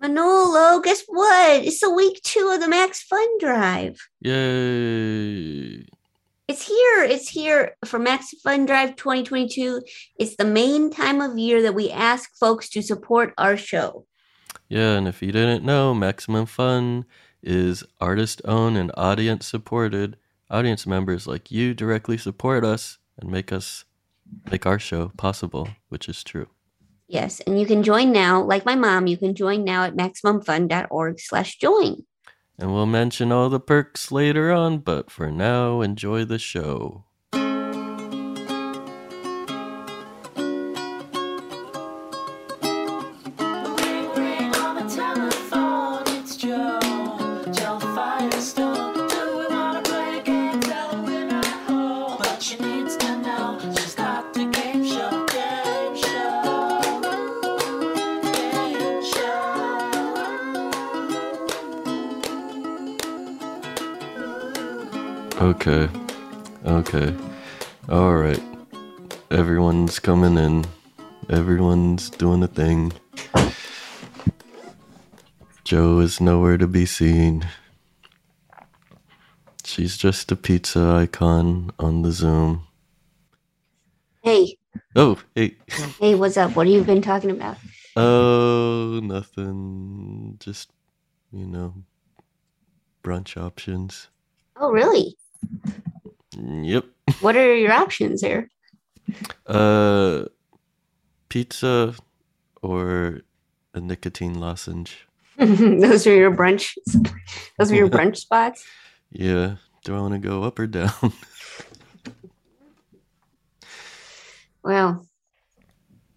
Manolo, guess what? It's the week two of the Max Fun Drive. Yay. It's here. It's here for Max Fun Drive 2022. It's the main time of year that we ask folks to support our show. Yeah, and if you didn't know, Maximum Fun is artist owned and audience supported. Audience members like you directly support us and make us make our show possible, which is true. Yes, and you can join now. Like my mom, you can join now at maximumfun.org slash join. And we'll mention all the perks later on, but for now, enjoy the show. Okay. Okay. All right. Everyone's coming in. Everyone's doing a thing. Jo is nowhere to be seen. She's just a pizza icon on the Zoom. Hey, Oh, hey. hey, what's up? What have you been talking about? Oh, nothing. Just, you know, brunch options. Oh, really? Yep. What are your options here? Uh, pizza or a nicotine lozenge. Those are your brunch. Those are your brunch spots. Yeah. Do I want to go up or down? Well,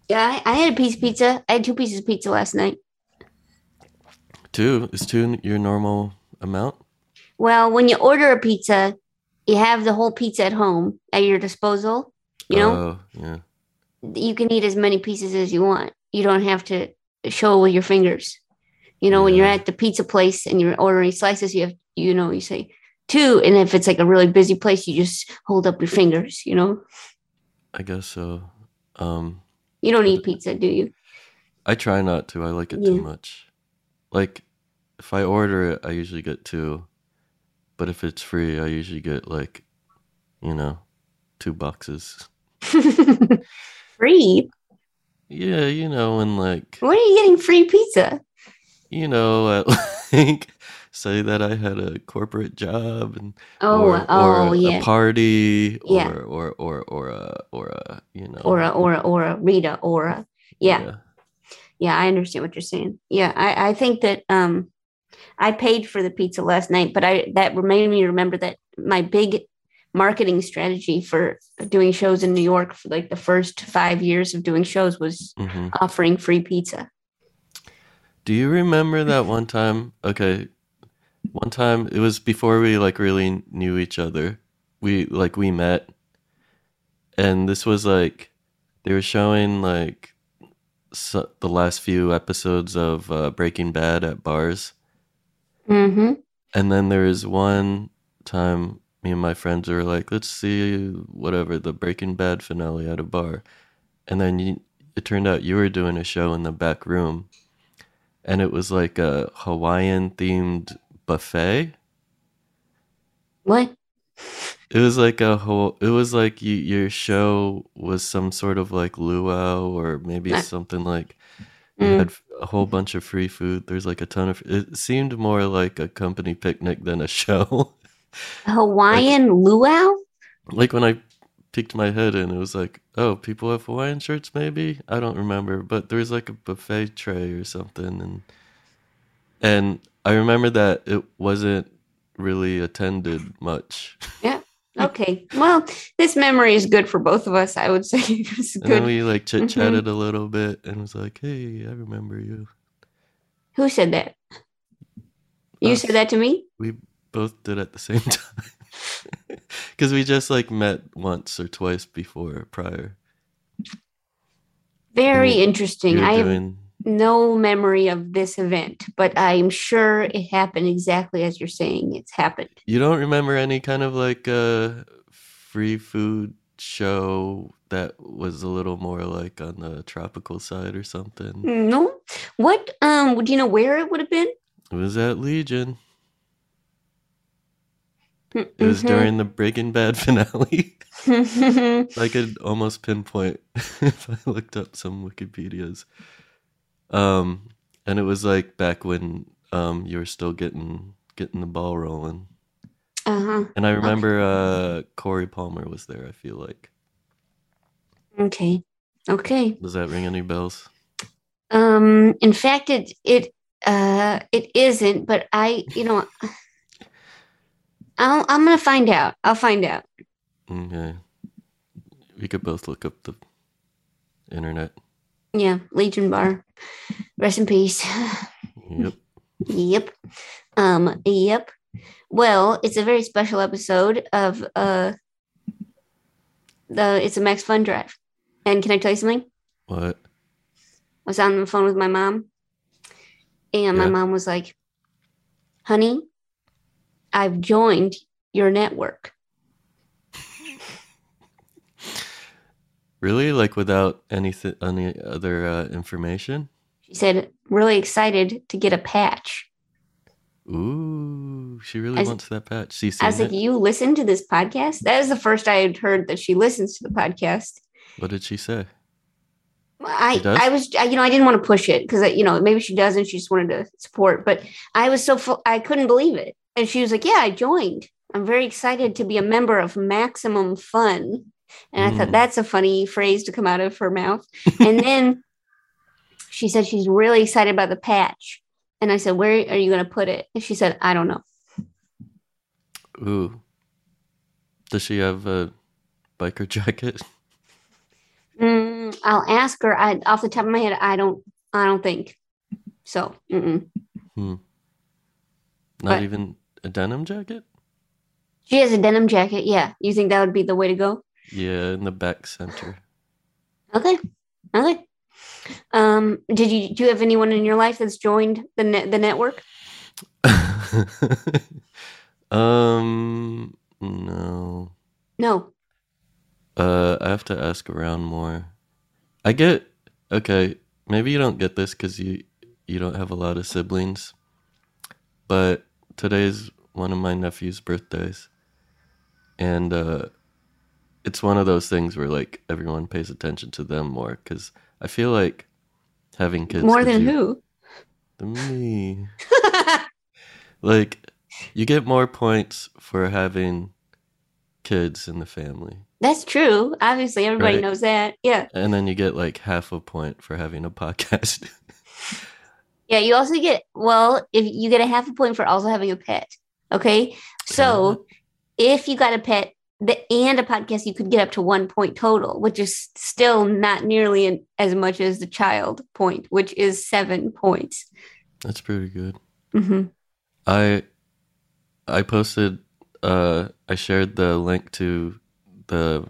yeah, I, I had a piece of pizza. I had two pieces of pizza last night. two is two your normal amount? Well, when you order a pizza, you have the whole pizza at home at your disposal. You know, Oh, yeah. you can eat as many pieces as you want. You don't have to show with your fingers. You know, when you're at the pizza place and you're ordering slices, you have, you know, you say two. And if it's like a really busy place, you just hold up your fingers, you know? I guess so. Um, You don't eat pizza, do you? I try not to. I like it Yeah. too much. Like, if I order it, I usually get two. But if it's free, I usually get like, you know, two boxes. free? Yeah, you know, when like, When are you getting free pizza? you know, like, say that I had a corporate job and Oh, or, or oh, a, yeah. a party or, Yeah. or or or a or a you know or a Aura, aura, aura, Rita, aura. Yeah. Yeah, I understand what you're saying. Yeah, I, I think that um I paid for the pizza last night, but I that made me remember that my big marketing strategy for doing shows in New York for like the first five years of doing shows was hmm offering free pizza. Do you remember that one time? Okay, one time it was before we like really knew each other. We like we met, and this was like they were showing like so, the last few episodes of uh, Breaking Bad at bars, Mm-hmm. and then there was one time me and my friends were like, "Let's see whatever the Breaking Bad finale at a bar," and then you, it turned out you were doing a show in the back room, and it was like a Hawaiian themed buffet. What? It was like a whole. It was like you, your show was some sort of like luau or maybe Ah. something like you Mm. had a whole bunch of free food. There's like a ton of. It seemed more like a company picnic than a show. Hawaiian luau? like when I peeked my head in, it was like, oh, people have Hawaiian shirts, maybe. I don't remember, but there was like a buffet tray or something, and and I remember that it wasn't really attended much. Okay. Well, this memory is good for both of us. I would say it's And then we like chit chatted mm-hmm. a little bit, and was like, hey, I remember you. Who said that? You Us. said that to me? We both did at the same time. Because we just like met once or twice before prior. Very You interesting. were I have no memory of this event, but I'm sure it happened exactly as you're saying it's happened. You don't remember any kind of like uh free food show that was a little more like on the tropical side or something? No, What um would you know where it would have been? It was at Legion. It Mm-hmm. was during the Breaking Bad finale. I could almost pinpoint if I looked up some Wikipedias. Um, and it was like back when um you were still getting getting the ball rolling. uh-huh. And I remember uh Corey Palmer was there. I feel like Okay. Okay. does that ring any bells? Um in fact it it uh it isn't, but I you know I'll, I'm gonna find out. I'll find out. Okay, we could both look up the internet. Yeah, Legion Bar. Rest in peace. Yep. Yep. Um, yep. Well, it's a very special episode of uh the it's a Max Fun Drive. And can I tell you something? What? I was on the phone with my mom, and my Yeah. mom was like, honey, I've joined your network. Really? Like without anything, any other uh, information? She said, really excited to get a patch. Ooh, she really I was- wants that patch. She I was like, you listen to this podcast? That is the first I had heard that she listens to the podcast. What did she say? I She? I was I, you know I didn't want to push it because you know maybe she doesn't she just wanted to support but I was so full I couldn't believe it and she was like yeah I joined I'm very excited to be a member of Maximum Fun and I thought Mm. that's a funny phrase to come out of her mouth and then she said she's really excited about the patch and I said where are you going to put it and she said I don't know Ooh. Does she have a biker jacket? Mm, I'll ask her I off the top of my head I don't I don't think so mm-mm. Not But- even a denim jacket? she has a denim jacket yeah you think that would be the way to go Yeah, in the back center. Okay. Okay. Um, did you do you have anyone in your life that's joined the net the network? um, no. No. Uh, I have to ask around more. I get okay. Maybe you don't get this because you you don't have a lot of siblings, but today's one of my nephew's birthdays, and uh, it's one of those things where like everyone pays attention to them more because I feel like having kids More than you- who? than me. Like you get more points for having kids in the family. that's true. Obviously, everybody Right. knows that. Yeah. And then you get like half a point for having a podcast. Yeah. You also get well if you get a half a point for also having a pet. Okay. So uh-huh. if you got a pet the, and a podcast, you could get up to one point total, which is still not nearly an, as much as the child point, which is seven points. That's pretty good. hmm I I posted uh I shared the link to the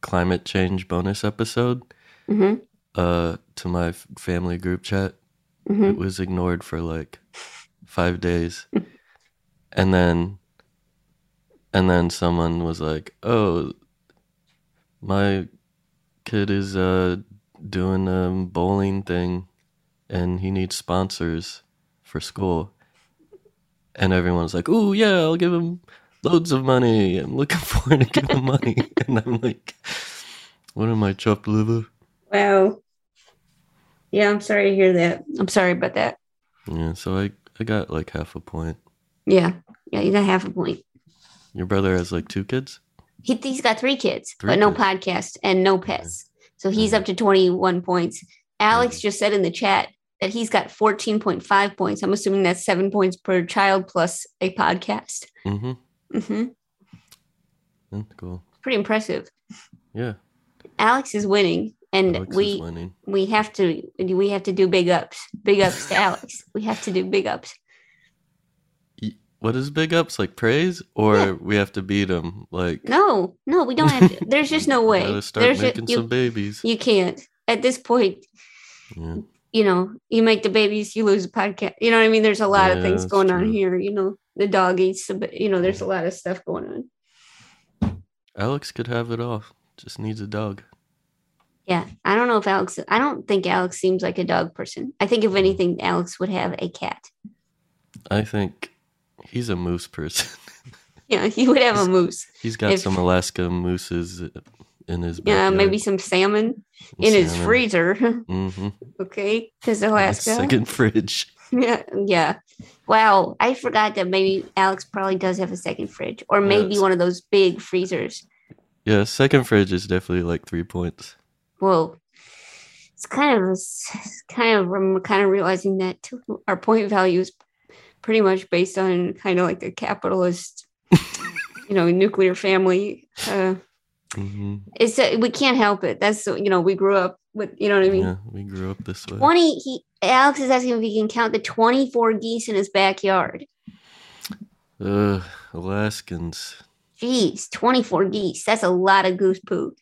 climate change bonus episode hmm uh to my f- family group chat. hmm It was ignored for like 5 days. and then and then someone was like, "Oh, my kid is uh doing a bowling thing and he needs sponsors for school." And everyone was like, "Oh, yeah, I'll give him loads of money. I'm looking forward to give him money." and I'm like, "What am I, chopped liver?" Wow. Yeah, I'm sorry to hear that. I'm sorry about that. Yeah, so I I got like half a point. Yeah. Yeah, you got half a point. Your brother has like two kids? He, he's got three kids, Three but no kids. podcast and no pets. So he's up to 21 points. Alex just said in the chat that he's got 14.5 points. I'm assuming that's seven points per child plus a podcast. Mm-hmm. hmm That's cool. Pretty impressive. Yeah. Alex is winning, and Alex we winning. we have to we have to do big ups, big ups to Alex. We have to do big ups. What is big ups? Like praise? Or Yeah. we have to beat him? Like No, no, we don't have to. There's just no way. gotta start There's making you, some babies. you can't at this point. Yeah. you know, you make the babies, you lose a podcast. You know what I mean? There's a lot of things going on here. You know, the dog eats the, you know, there's a lot of stuff going on. Alex could have it all. Just needs a dog. Yeah, I don't know if Alex. I don't think Alex seems like a dog person. I think if mm. anything, Alex would have a cat. I think he's a moose person. Yeah, he would have a moose. He's got If- some Alaska mooses in his Yeah, backyard. maybe some salmon in his freezer. Mm-hmm. okay, because Alaska. Second fridge. Yeah, yeah. Wow, I forgot that maybe Alex probably does have a second fridge, or maybe Yes. one of those big freezers. Yeah, second fridge is definitely like three points. Whoa, it's kind of it's kind of I'm kind of realizing that our point value is pretty much based on kind of like a capitalist, you know, nuclear family. Uh, hmm it's uh, we can't help it. That's you know we grew up with you know what I mean. yeah, we grew up this way. 20 he Alex is asking if he can count the 24 geese in his backyard. Ugh, Alaskans. Jeez, 24 geese. That's a lot of goose poo.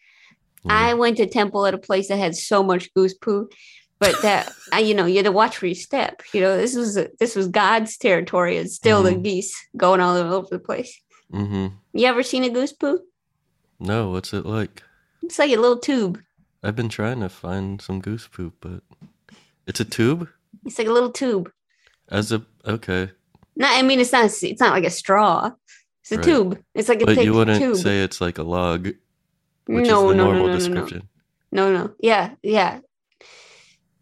I went to temple at a place that had so much goose poo, but that you know, you had to watch where you step. You know, this was this was God's territory and still the Mhm. geese going all over the place. hmm You ever seen a goose poo? No, what's it like? It's like a little tube. I've been trying to find some goose poop, but it's a tube. It's like a little tube. As a okay, No, I mean it's not it's not like a straw. It's a Right. tube. It's like a but you wouldn't tube. say it's like a log, which no, is the no, no, normal no, no, no. description. No, no. Yeah, yeah.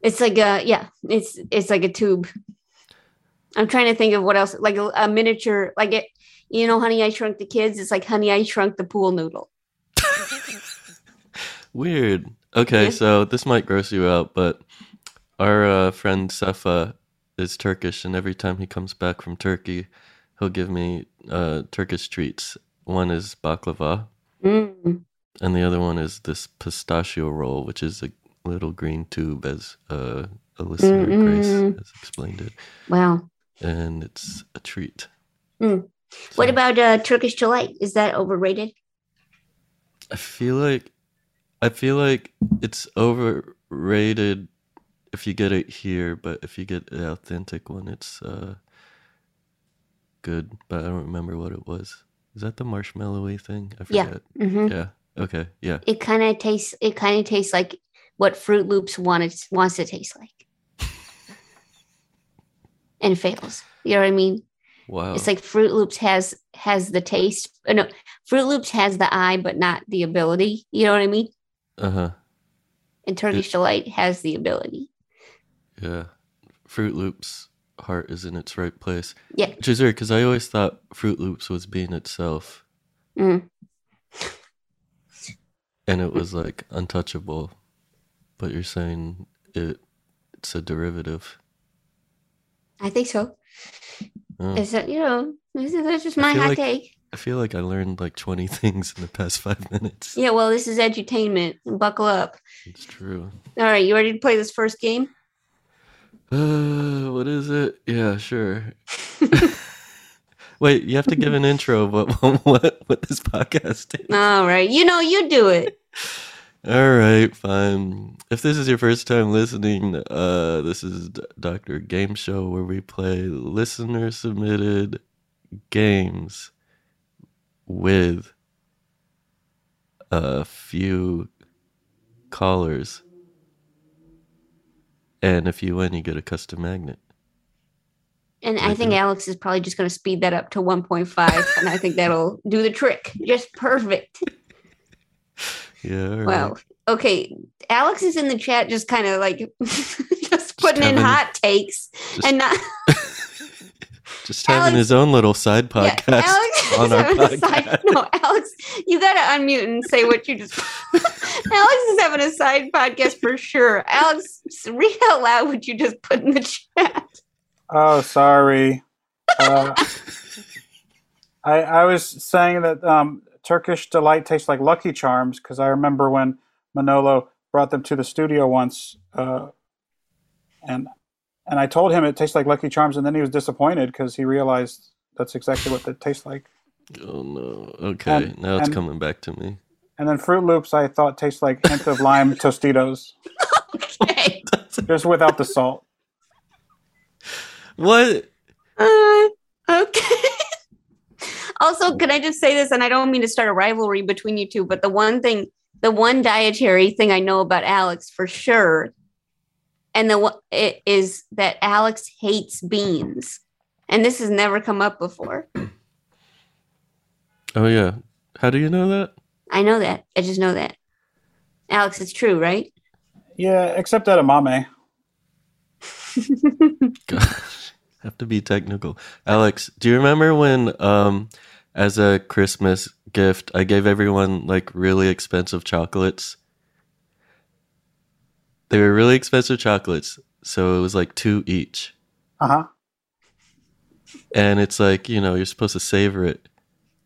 It's like a yeah, it's it's like a tube. I'm trying to think of what else like a, a miniature like it you know honey I shrunk the kids it's like honey I shrunk the pool noodle. Weird. Okay, Yeah. so this might gross you out, but our uh, friend Sefa is Turkish, and every time he comes back from Turkey, he'll give me uh, Turkish treats. One is baklava, Mm. and the other one is this pistachio roll, which is a little green tube, as uh, a listener, Grace, Mm-mm. has explained it, Wow. and it's a treat. Mm. What about uh, Turkish delight? Is that overrated? I feel like I feel like it's overrated if you get it here, but if you get the authentic one, it's uh good. But I don't remember what it was. Is that the marshmallowy thing? I Yeah. forget. hmm Yeah. Okay. Yeah. It kind of tastes. It kind of tastes like what Froot Loops wanted wants to taste like, and fails. You know what I mean? Wow. It's like Froot Loops has has the taste. uh, No, Froot Loops has the eye, but not the ability. You know what I mean? uh huh. And Turkish delight has the ability. Yeah. Froot Loops heart is in its right place. Yeah. Which is weird because I always thought Froot Loops was being itself, Mm. and it was like untouchable. But you're saying it it's a derivative. I think so. Oh. Is that you know? This is, that's just my hot like- take. I feel like I learned like 20 things in the past five minutes. Yeah. Well, this is edutainment. Buckle up. It's true. All right, you ready to play this first game? Uh, what is it? Yeah, sure. Wait, you have to give an intro of what what what this podcast is. All right. You know, you do it. All right, fine. If this is your first time listening, uh, this is D- Doctor Game Show where we play listener submitted games with a few callers, and if you win, you get a custom magnet. And I I think. Alex is probably just going to speed that up to 1.5. and I think that'll do the trick. Just perfect. Yeah. all right. Wow. Okay. Alex is in the chat just kind of like just putting in hot takes just- and not Just having Alex- his own little side Yeah, podcast Alex on our having a side- podcast. no, Alex, you got to unmute and say what you just. Alex is having a side podcast for sure. Alex, read out loud what you just put in the chat. Oh, sorry. Uh, I I was saying that um, Turkish delight tastes like Lucky Charms because I remember when Manolo brought them to the studio once, uh, and and I told him it tastes like Lucky Charms, and then he was disappointed because he realized that's exactly what they taste like. Oh no. Okay, And- now it's and- coming back to me. And then Froot Loops, I thought tastes like hint of lime Tostitos, Okay. just without the salt. What? Uh, okay. Also, can I just say this? And I don't mean to start a rivalry between you two, but the one thing, the the one dietary thing I know about Alex for sure, and the one it is that Alex hates beans, and this has never come up before. Oh yeah. How do you know that? I know that. I just know that. Alex, it's true, right? Yeah, except edamame. Gosh, have to be technical. Alex, do you remember when um as a Christmas gift I gave everyone like really expensive chocolates? They were really expensive chocolates, so it was like two each. Uh huh. And it's like, you know, you're supposed to savor it.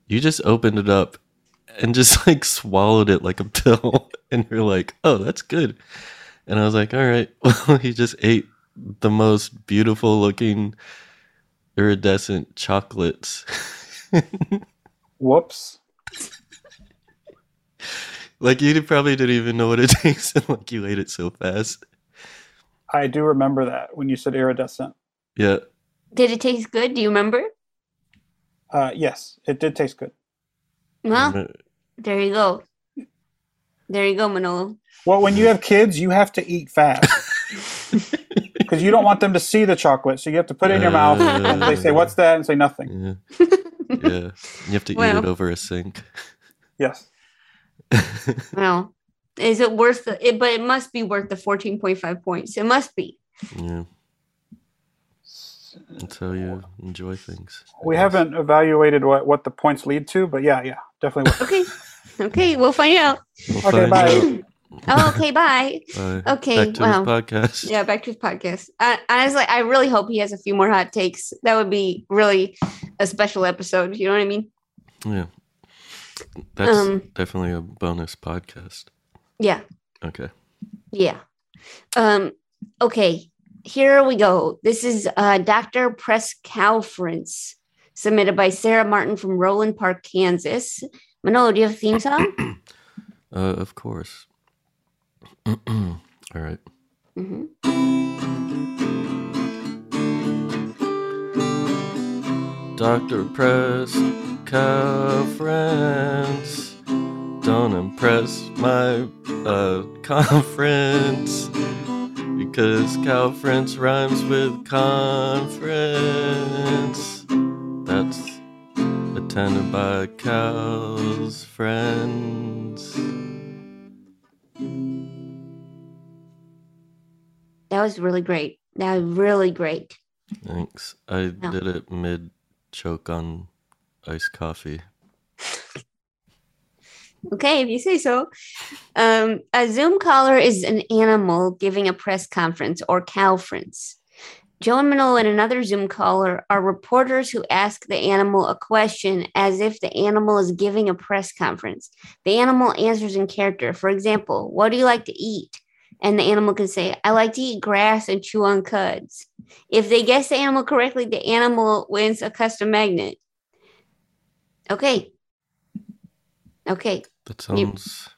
You just opened it up and just like swallowed it like a pill and you're like, "Oh, that's good." And I was like, "All right." Well, he just ate the most beautiful looking iridescent chocolates. Whoops. like you probably didn't even know what it tasted like you ate it so fast. I do remember that when you said iridescent. Yeah. Did it taste good? Do you remember? Uh, yes, it did taste good. Well, there you go. There you go, Manolo. Well, when you have kids, you have to eat fast because you don't want them to see the chocolate, so you have to put it in your mouth, and they say, "What's that?" and say nothing. Yeah. yeah. You have to eat it over a sink. Yes. Well, is it worth the? It, but it must be worth the fourteen point five points. It must be. Yeah. That's how you enjoy things. I We guess. haven't evaluated what, what the points lead to, but yeah, yeah, definitely. Worth. Okay. Okay, we'll find out. We'll Okay, find bye. out. Oh, okay, bye. Bye. Okay, Back to wow. podcast. Yeah, back to his podcast. I, honestly, I really hope he has a few more hot takes. That would be really a special episode. You know what I mean? Yeah. That's Um, definitely a bonus podcast. Yeah, Okay. yeah. Um, okay, here we go. This is uh, Dr. Press Conference submitted by Sarah Martin from Roeland Park, Kansas. Manolo, do you have a theme song? Uh, of course. All right. hmm Dr. Press conference. Don't impress my uh, conference because conference rhymes with conference. That's attended by Cal's friends. That was really great. That was really great. Thanks. I Yeah. did it mid choke on iced coffee. Okay, if you say so. Um, a Zoom caller is an animal giving a press conference or conference. Jo and Manolo and another Zoom caller are reporters who ask the animal a question as if the animal is giving a press conference. The animal answers in character. For example, what do you like to eat? And the animal can say, I like to eat grass and chew on cuds. If they guess the animal correctly, the animal wins a custom magnet. Okay. Okay. That sounds,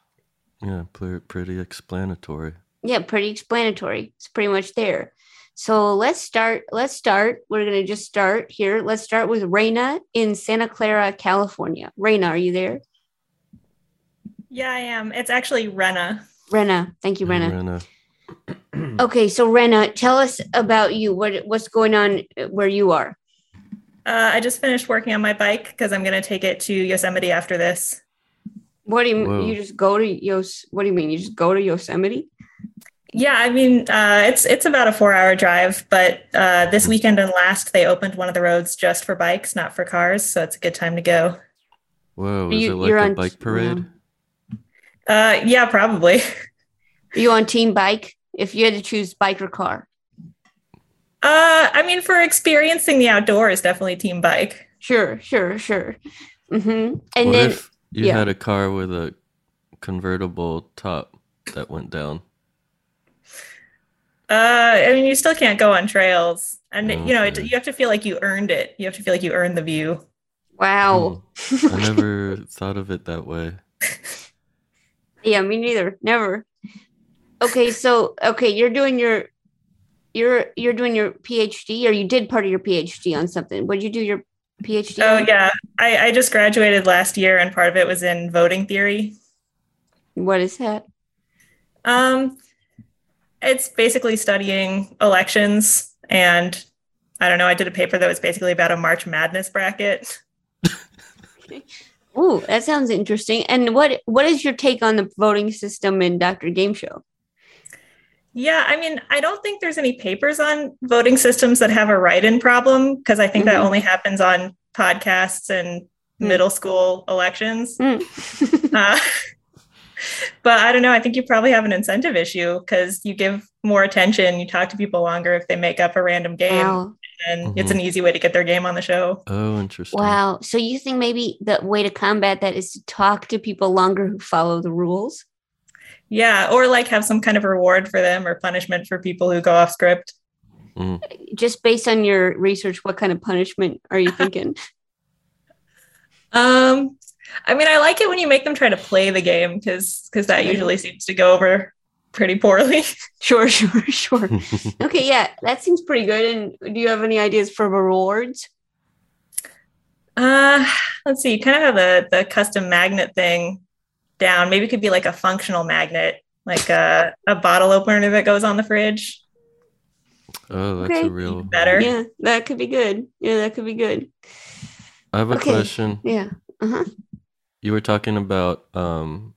yeah, pre- pretty explanatory. yeah pretty explanatory it's pretty much there so let's start let's start we're going to just start here let's start with Reina in santa clara california Reina, are you there Yeah, I am. It's actually Rena. Rena, thank you Rena. Rena. okay so Rena, tell us about you what what's going on where you are Uh, I just finished working on my bike because I'm going to take it to Yosemite after this. what do you Whoa. you just go to Yos what do you mean you just go to yosemite Yeah, I mean, uh, it's it's about a four hour drive, but uh, this weekend and last they opened one of the roads just for bikes, not for cars, so it's a good time to go. Whoa, is You- it like you're a on- bike parade? Uh, yeah, probably. are you on team bike if you had to choose bike or car Uh, I mean, for experiencing the outdoors, definitely team bike. sure sure sure hmm and what then if you yeah. had a car with a convertible top that went down? Uh, I mean, you still can't go on trails, and you know, it, you have to feel like you earned it. You have to feel like you earned the view. wow I never thought of it that way. Yeah, me neither. Never. Okay, so okay, you're doing your you're you're doing your PhD or you did part of your PhD on something. What did you do your PhD? Oh on? yeah, I, I just graduated last year, and part of it was in voting theory. What is that? Um, it's basically studying elections, and I don't know. I did a paper that was basically about a March Madness bracket. Ooh, that sounds interesting. And what what is your take on the voting system in Dr. Game Show? Yeah, I mean, I don't think there's any papers on voting systems that have a write-in problem because I think that Mhm. only happens on podcasts and Mm. middle school elections. Hmm. Uh, but I don't know. I think you probably have an incentive issue because you give more attention, you talk to people longer if they make up a random game, wow. And it's an easy way to get their game on the show. Oh, interesting. Wow. So you think maybe the way to combat that is to talk to people longer who follow the rules? Yeah, or like have some kind of reward for them or punishment for people who go off script. Just based on your research, what kind of punishment are you thinking? Um, I mean, I like it when you make them try to play the game because because that usually seems to go over pretty poorly. sure, sure, sure. Okay, yeah, that seems pretty good. And do you have any ideas for rewards? Uh, let's see. You kind of have the the custom magnet thing down. Maybe it could be like a functional magnet, like a a bottle opener that goes on the fridge. oh, that's Okay. a real. Better. Yeah, that could be good. Yeah, that could be good. I have a Okay. question. Yeah. Uh-huh. You were talking about um,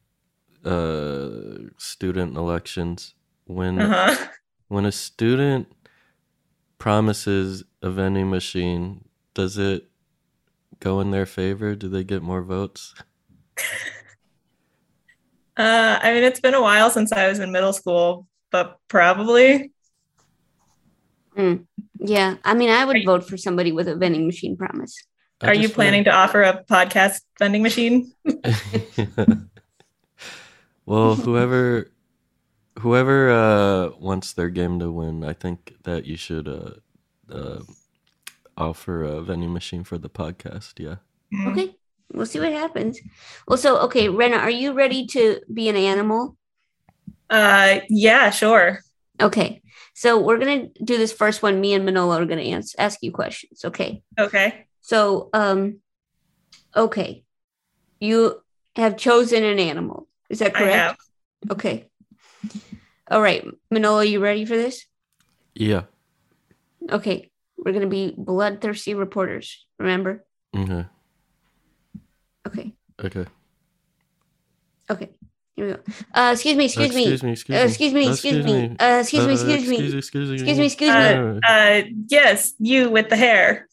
uh, student elections. When Uh-huh. when a student promises a vending machine, does it go in their favor? Do they get more votes? Uh, I mean, it's been a while since I was in middle school, but probably. Yeah. I mean, I would you- vote for somebody with a vending machine promise. I Are you just planning to offer a podcast vending machine? wanna- well, whoever whoever uh, wants their game to win, I think that you should uh, uh, offer a vending machine for the podcast. Yeah. Mm. Okay. We'll see what happens. Well, so okay, Rena, are you ready to be an animal? Uh, yeah, sure. Okay. So we're gonna do this first one. Me and Manolo are gonna ans- ask you questions. Okay. Okay. So, um, okay, you have chosen an animal. Is that I correct? have. Okay. All right, Manolo, you ready for this? Yeah. Okay, we're gonna be bloodthirsty reporters. Remember? Okay. Okay. Okay. Okay. Here we go. Uh, excuse me. Excuse, Excuse me. me. Excuse Uh, me. excuse me. Excuse me. Uh, excuse me. Uh, Excuse me. Excuse me. Excuse me. Excuse me. Excuse me. Uh, Uh, yes, you with the hair.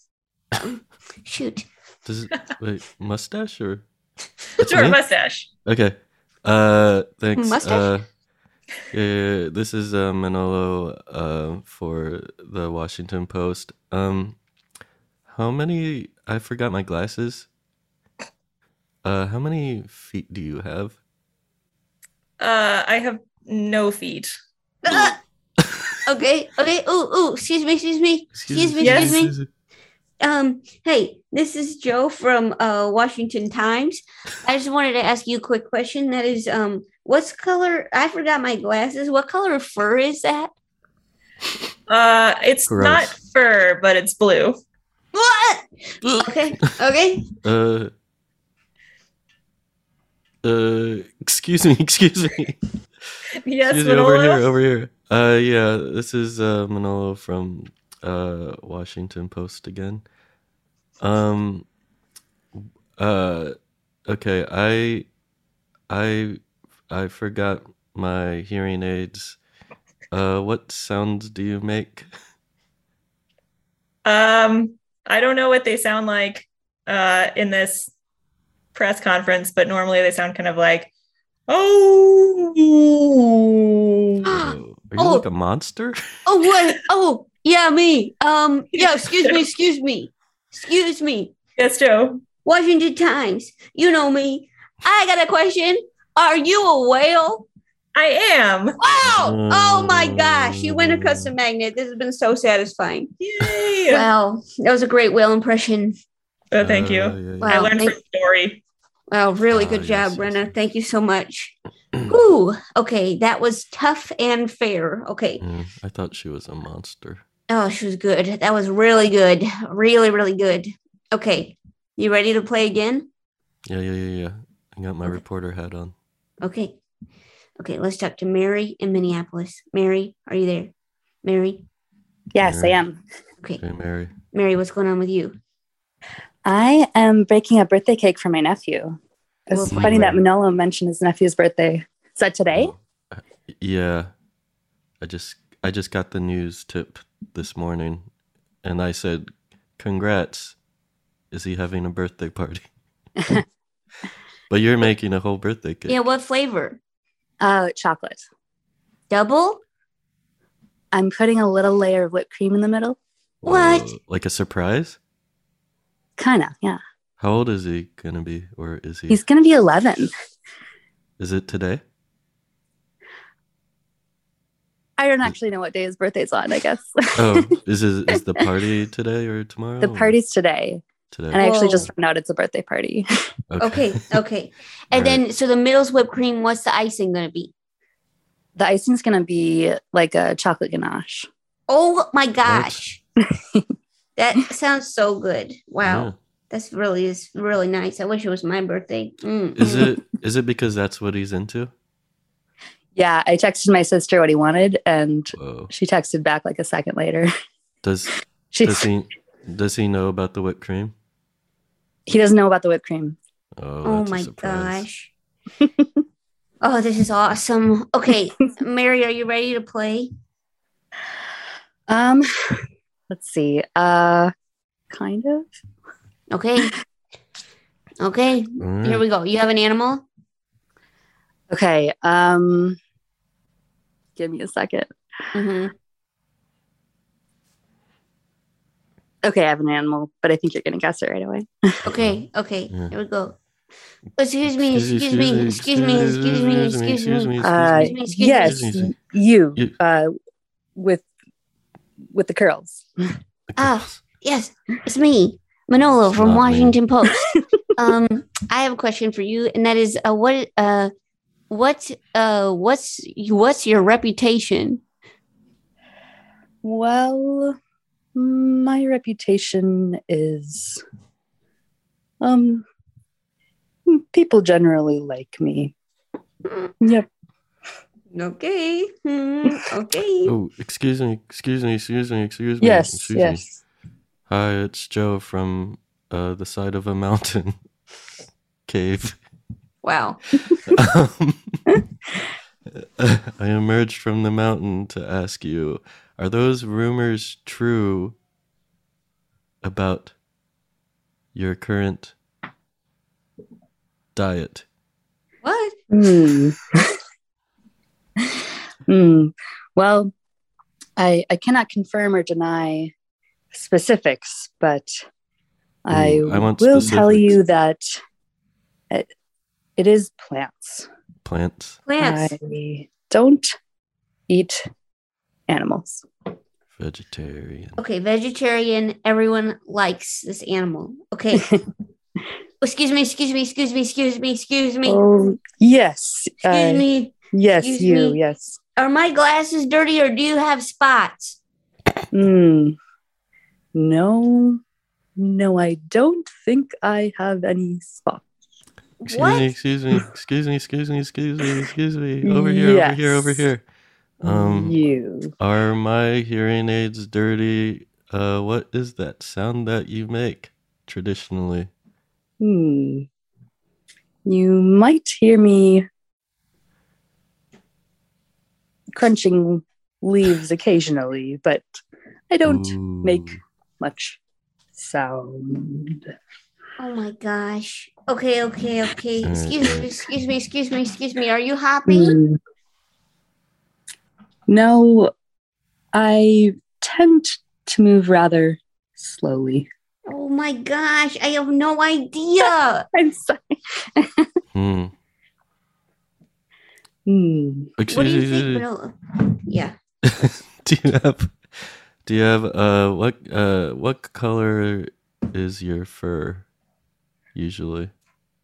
Shoot. Does it wait mustache or? That's Sure, me? mustache. Okay. Uh, thanks. Mustache? Uh, yeah, yeah, yeah, this is uh, Manolo uh, for the Washington Post. Um, how many? I forgot my glasses. Uh, how many feet do you have? Uh, I have no feet. Okay. Okay. Oh, oh, Excuse me. Excuse me. Excuse me. Yes. Excuse me. Um, hey, this is Jo from uh, Washington Times. I just wanted to ask you a quick question. That is, um, what's color? I forgot my glasses. What color of fur is that? Uh, it's Gross. not fur, but it's blue. What? Okay, okay. Uh. Uh, excuse me, excuse me. Yes, Excuse me, over here, over here. Uh, yeah, this is uh, Manolo from uh, Washington Post again. Um, uh, okay, I, I, I forgot my hearing aids. Uh, what sounds do you make? Um, I don't know what they sound like uh, in this press conference, but normally they sound kind of like, oh. Are you Oh. like a monster? Oh, what? Oh, yeah, me. Um, yeah. Excuse me. Excuse me. Excuse me. yes, Jo. Washington Times. You know me. I got a question. Are you a whale? I am. Wow! Oh my gosh! You win a custom magnet. This has been so satisfying. Yay. Wow, that was a great whale impression. Oh, thank you. Uh, yeah, yeah. Wow. I learned thank- from Story. Wow, really Ah, good yes, job, yes, Brenna. yes. Thank you so much. Ooh, okay, that was tough and fair. Okay. Mm, I thought she was a monster. Oh, she was good. That was really good. Really, really good. Okay. You ready to play again? Yeah, yeah, yeah, yeah. I got my Okay. reporter hat on. Okay. Okay, let's talk to Mary in Minneapolis. Mary, are you there? Mary? Yes, I am. Okay. Hey, Mary. Mary, what's going on with you? I am baking a birthday cake for my nephew. It's Well, funny that. Manolo mentioned his nephew's birthday. Is that today? Oh, uh, Yeah. I just I just got the news tip this morning and I said, Congrats. Is he having a birthday party? but you're making a whole birthday cake. Yeah, what flavor? Uh, chocolate. Double? I'm putting a little layer of whipped cream in the middle. What? Whoa, Like a surprise? Kind of, yeah. How old is he gonna be? Or is he He's going to be 11. is it today? I don't actually know what day his birthday's on, I guess. Oh, is his, is the party today or tomorrow? the party's today. today. And I actually just found out it's a birthday party. Okay, okay. And All right. then, so the middle's whipped cream, what's the icing going to be? the icing's going to be like a chocolate ganache. Oh my gosh. that sounds so good. Wow. Yeah. That's really is really nice. I wish it was my birthday. Mm, Is it is it because that's what he's into? Yeah, I texted my sister what he wanted, and Whoa. she texted back like a second later. Does She, does he does he know about the whipped cream? he doesn't know about the whipped cream. Oh, Oh my gosh. oh, this is awesome. Okay, Mary, are you ready to play? Um, let's see. Uh, kind of. Okay. Okay, All here we go. You have an animal? Okay. Um, give me a second. hmm Okay, I have an animal, but I think you're gonna guess it right away. Okay, okay, Yeah. here we go. Excuse me, excuse me, excuse me, excuse me, excuse me. Excuse me, yes, you. You- Uh, with with the curls. Ah, yes, it's me, Manolo from not me. Washington Post. um, I have a question for you, and that is, uh, what, uh, what, uh, what's what's your reputation? Well, my reputation is um people generally like me. Yep. Okay, hmm, okay. Oh, excuse me, excuse me, excuse me, excuse me. Yes, excuse me. yes. Hi, it's Jo from uh, the side of a mountain cave. Wow. Um, I emerged from the mountain to ask you: Are those rumors true about your current diet? What? Hmm. Hmm. Well, I I cannot confirm or deny specifics, but I, Ooh, I want will tell you that it, it is plants. Plants, Plants. I don't eat animals. vegetarian. Okay, vegetarian. Everyone likes this animal. Okay. excuse me, excuse me, excuse me, excuse me, excuse me, Oh, yes. excuse uh, me. Yes, excuse you. me. Yes. Are my glasses dirty or do you have spots? Hmm. No, no, I don't think I have any spots. Excuse What? me, excuse me, excuse me, excuse me, excuse me, excuse me. Over here, over here, over here. Um, you. Are my hearing aids dirty? Uh, what is that sound that you make traditionally? Hmm. You might hear me crunching leaves occasionally, but I don't make much sound. Oh my gosh. Okay, okay, okay. Excuse me, excuse me, excuse me, excuse me. Are you happy? Hmm. No, I tend to move rather slowly. Oh my gosh, I have no idea. I'm sorry. Hmm. Hmm. What do you Excuse think, me. Yeah. do you have? Do you have? Uh, what? Uh, what color is your fur? Usually.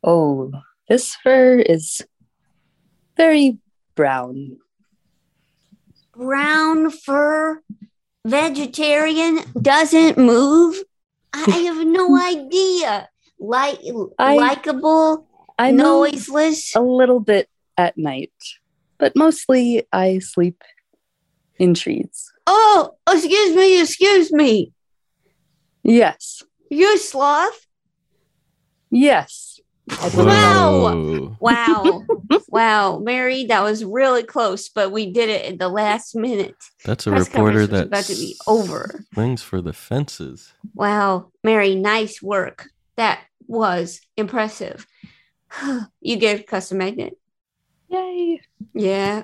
Oh, this fur is very brown. Brown fur, vegetarian, doesn't move. I I have no idea. Like I- likable, I move noiseless. a little bit at night. but mostly I sleep in trees. Oh, excuse me, excuse me. Yes. You a sloth? Yes. Wow. Wow. wow. Mary, that was really close, but we did it at the last minute. That's a Press reporter that's about to be over. swings for the fences. Wow. Mary, nice work. That was impressive. you get a custom magnet. Yay. Yeah.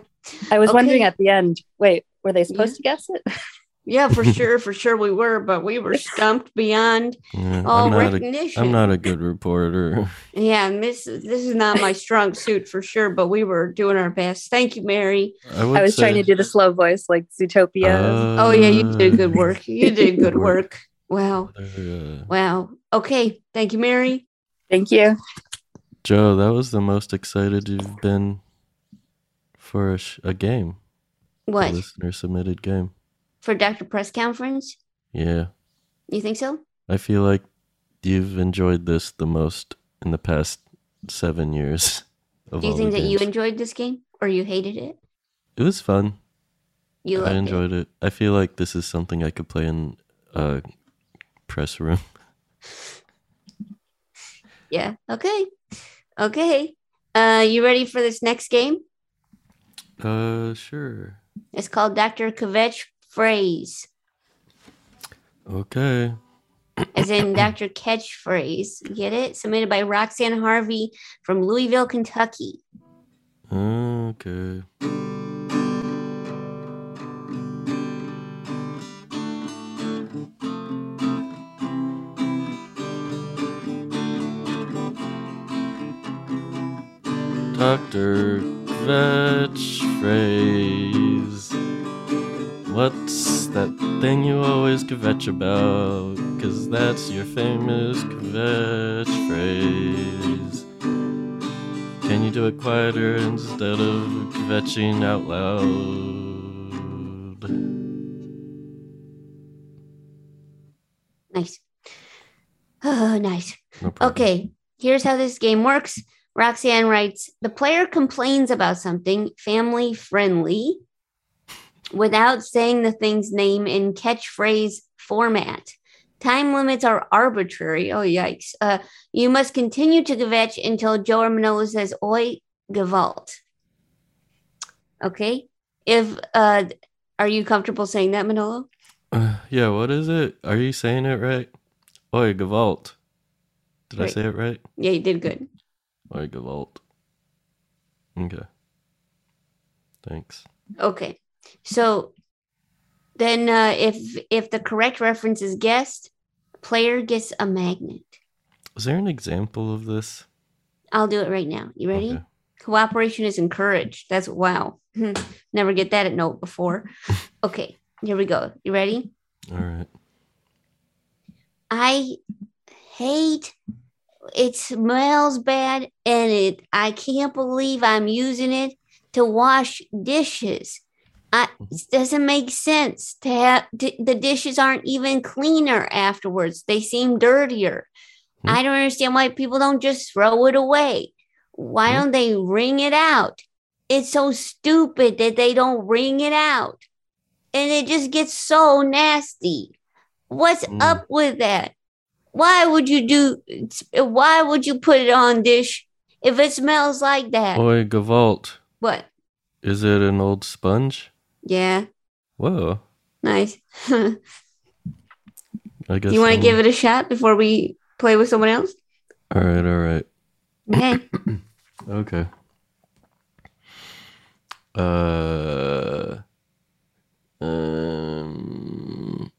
I was Okay. wondering at the end, wait, were they supposed to guess it? Yeah, for sure. For sure we were, but we were stumped beyond Yeah, all I'm not a recognition. I'm not a good reporter. Yeah, and this this is not my strong suit for sure, but we were doing our best. Thank you, Mary. I, I was trying to do the slow voice like Zootopia. Oh yeah, you did Uh, good work. You did good work. Wow. uh, Wow. Okay. Thank you, Mary. Thank you. Jo, that was the most excited you've been for a, sh- a game. A What? listener submitted game. For Dr. Press Conference? Yeah. You think so? I feel like you've enjoyed this the most in the past seven years. Of Do you think that you enjoyed this game or you hated it? It was fun. You I enjoyed it. I feel like this is something I could play in a press room. Yeah. Okay. Okay. Uh you ready for this next game? Uh, sure. It's called Dr. Kvetch Phrase. Okay. as in Dr. Catchphrase. Get it? Submitted by Roxanne Harvey from Louisville, Kentucky. Okay. Dr. Kvetch phrase. What's that thing you always kvetch about? Cause that's your famous kvetch phrase. Can you do it quieter instead of kvetching out loud? Nice. Oh, nice. No. Okay, here's how this game works. Roxanne writes The player complains about something family friendly without saying the thing's name in catchphrase format. Time limits are arbitrary. Oh, yikes. Uh, you must continue to kvetch until Jo or Manolo says, Oi, Gewalt. Okay. If, uh, are you comfortable saying that, Manolo? Uh, yeah, what is it? Are you saying it right? Oi, Gewalt. Did I say it right? Yeah, you did good. Oi, Gewalt. Okay. Thanks. Okay. So then uh, if if the correct reference is guessed, player gets a magnet. Is there an example of this? I'll do it right now. You ready? Okay. Cooperation is encouraged. That's wow. Never get that at note before. Okay, here we go. You ready? All right. I hate it smells bad and it I can't believe I'm using it to wash dishes. I, it doesn't make sense to have d- the dishes aren't even cleaner afterwards. They seem dirtier. Hmm. I don't understand why people don't just throw it away. Why Hmm. don't they wring it out? It's so stupid that they don't wring it out. And it just gets so nasty. What's Mm. up with that? Why would you do why would you put it on dish if it smells like that? Oi, Gewalt. what? Is it an old sponge? Yeah, Whoa. nice. I guess. you want to give it a shot before we play with someone else? All right. All right. Okay. Okay. Uh. Um.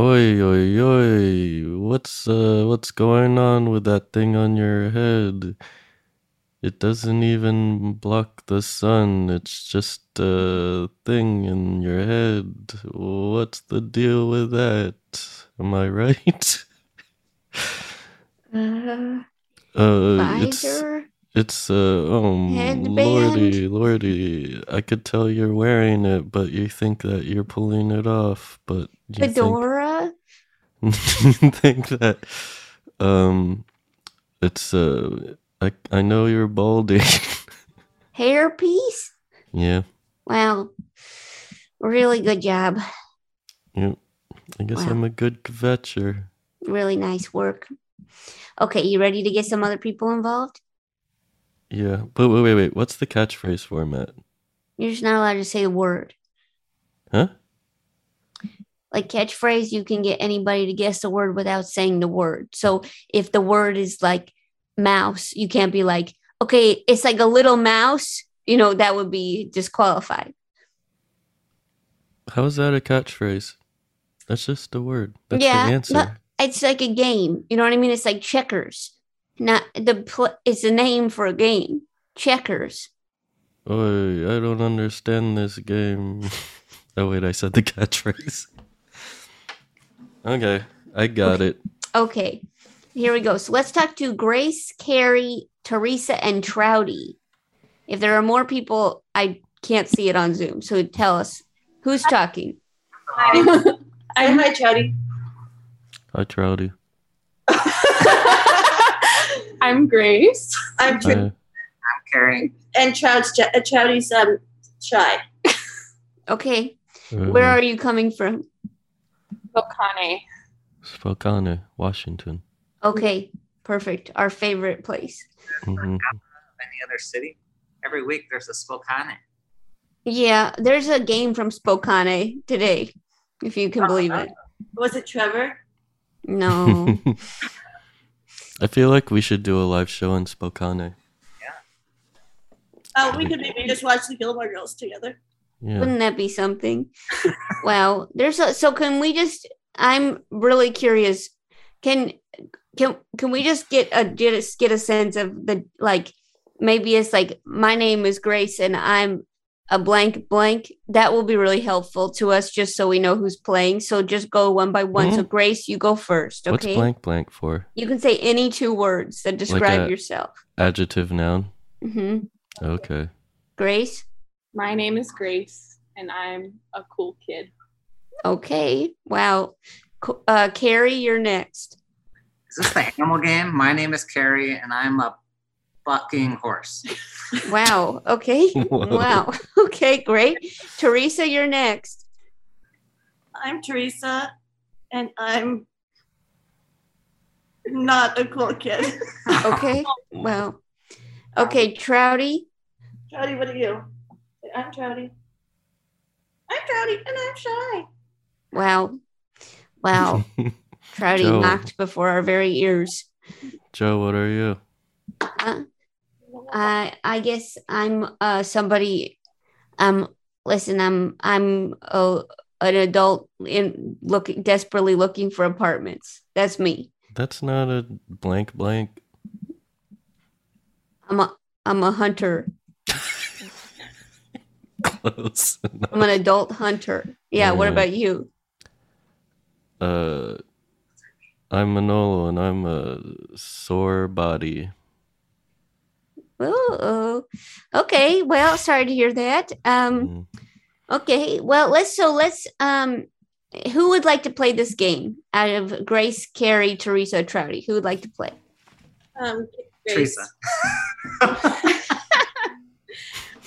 Oi, oi, oi! What's uh, what's going on with that thing on your head? It doesn't even block the sun. It's just a thing in your head. What's the deal with that? Am I right? Uh, Uh, it's it's uh oh Headband? lordy lordy. I could tell you're wearing it, but you think that you're pulling it off. But you Fedora. you think that um it's uh I I know you're balding. Hairpiece? Yeah. Wow. Really good job. Yep. I guess Wow. I'm a good kvetcher. Really nice work. Okay, you ready to get some other people involved? Yeah. But wait, wait, wait. What's the catchphrase format? You're just not allowed to say a word. Huh? Like catchphrase, you can get anybody to guess the word without saying the word. So if the word is like mouse, you can't be like, okay, it's like a little mouse. You know, that would be disqualified. How is that a catchphrase? That's just a word. That's Yeah, the no- answer. It's like a game. You know what I mean? It's like checkers. Not the pl- it's a name for a game. Checkers. Oi, I don't understand this game. oh wait, I said the catchphrase. okay, I got it. Okay, here we go. So let's talk to Grace, Carey, Theresa, and Trouty. If there are more people, I can't see it on Zoom. So tell us who's talking. Hi. I'm hi, Chowdy. Hi, Trouty. I'm Grace. I'm Tr- Hi. Carey. And Chowd's, uh, Chowdy's um, shy. Okay, Uh, where are you coming from? Bokane. Spokane, Washington. Okay, perfect. Our favorite place. hmm any other city. Every week there's a Spokane. Yeah, there's a game from Spokane today, if you can believe it. Was it Trevor? No. I feel like we should do a live show in Spokane. Yeah. Oh, we could maybe just watch the Gilmore Girls together. Yeah. Wouldn't that be something? wow. There's a, so can we just I'm really curious. Can can can we just get a just get a sense of the like maybe it's like my name is Grace and I'm a blank blank. That will be really helpful to us just so we know who's playing. So just go one by one. So Mhm. Grace, you go first, What's okay? blank blank for? You can say any two words that describe a- yourself. Adjective, noun. hmm Okay. Grace. My name is Grace, and I'm a cool kid. Okay. Wow. Uh, Carey, you're next. Is this the animal game? My name is Carey, and I'm a bucking horse. Wow. Okay. Whoa. wow. Okay, great. Theresa, you're next. I'm Theresa, and I'm not a cool kid. Okay. Wow. Okay, Trouty. Trouty, what are you? I'm Trouty. I'm Trouty, and I'm shy. Wow. Wow. Trouty Joe. knocked before our very ears. Jo, what are you? Uh, I I guess I'm uh somebody um listen, I'm I'm a, an adult in looking desperately looking for apartments. That's me. That's not a blank blank. I'm a I'm a hunter. Close. I'm an adult hunter. Yeah, what about you? Uh, I'm Manolo, and I'm a sore body. Oh, okay. Well, sorry to hear that. Um, Mm. okay. Well, let's so let's um, who would like to play this game out of Grace, Carey, Theresa, Trouty? Who would like to play? Um, Grace. Theresa.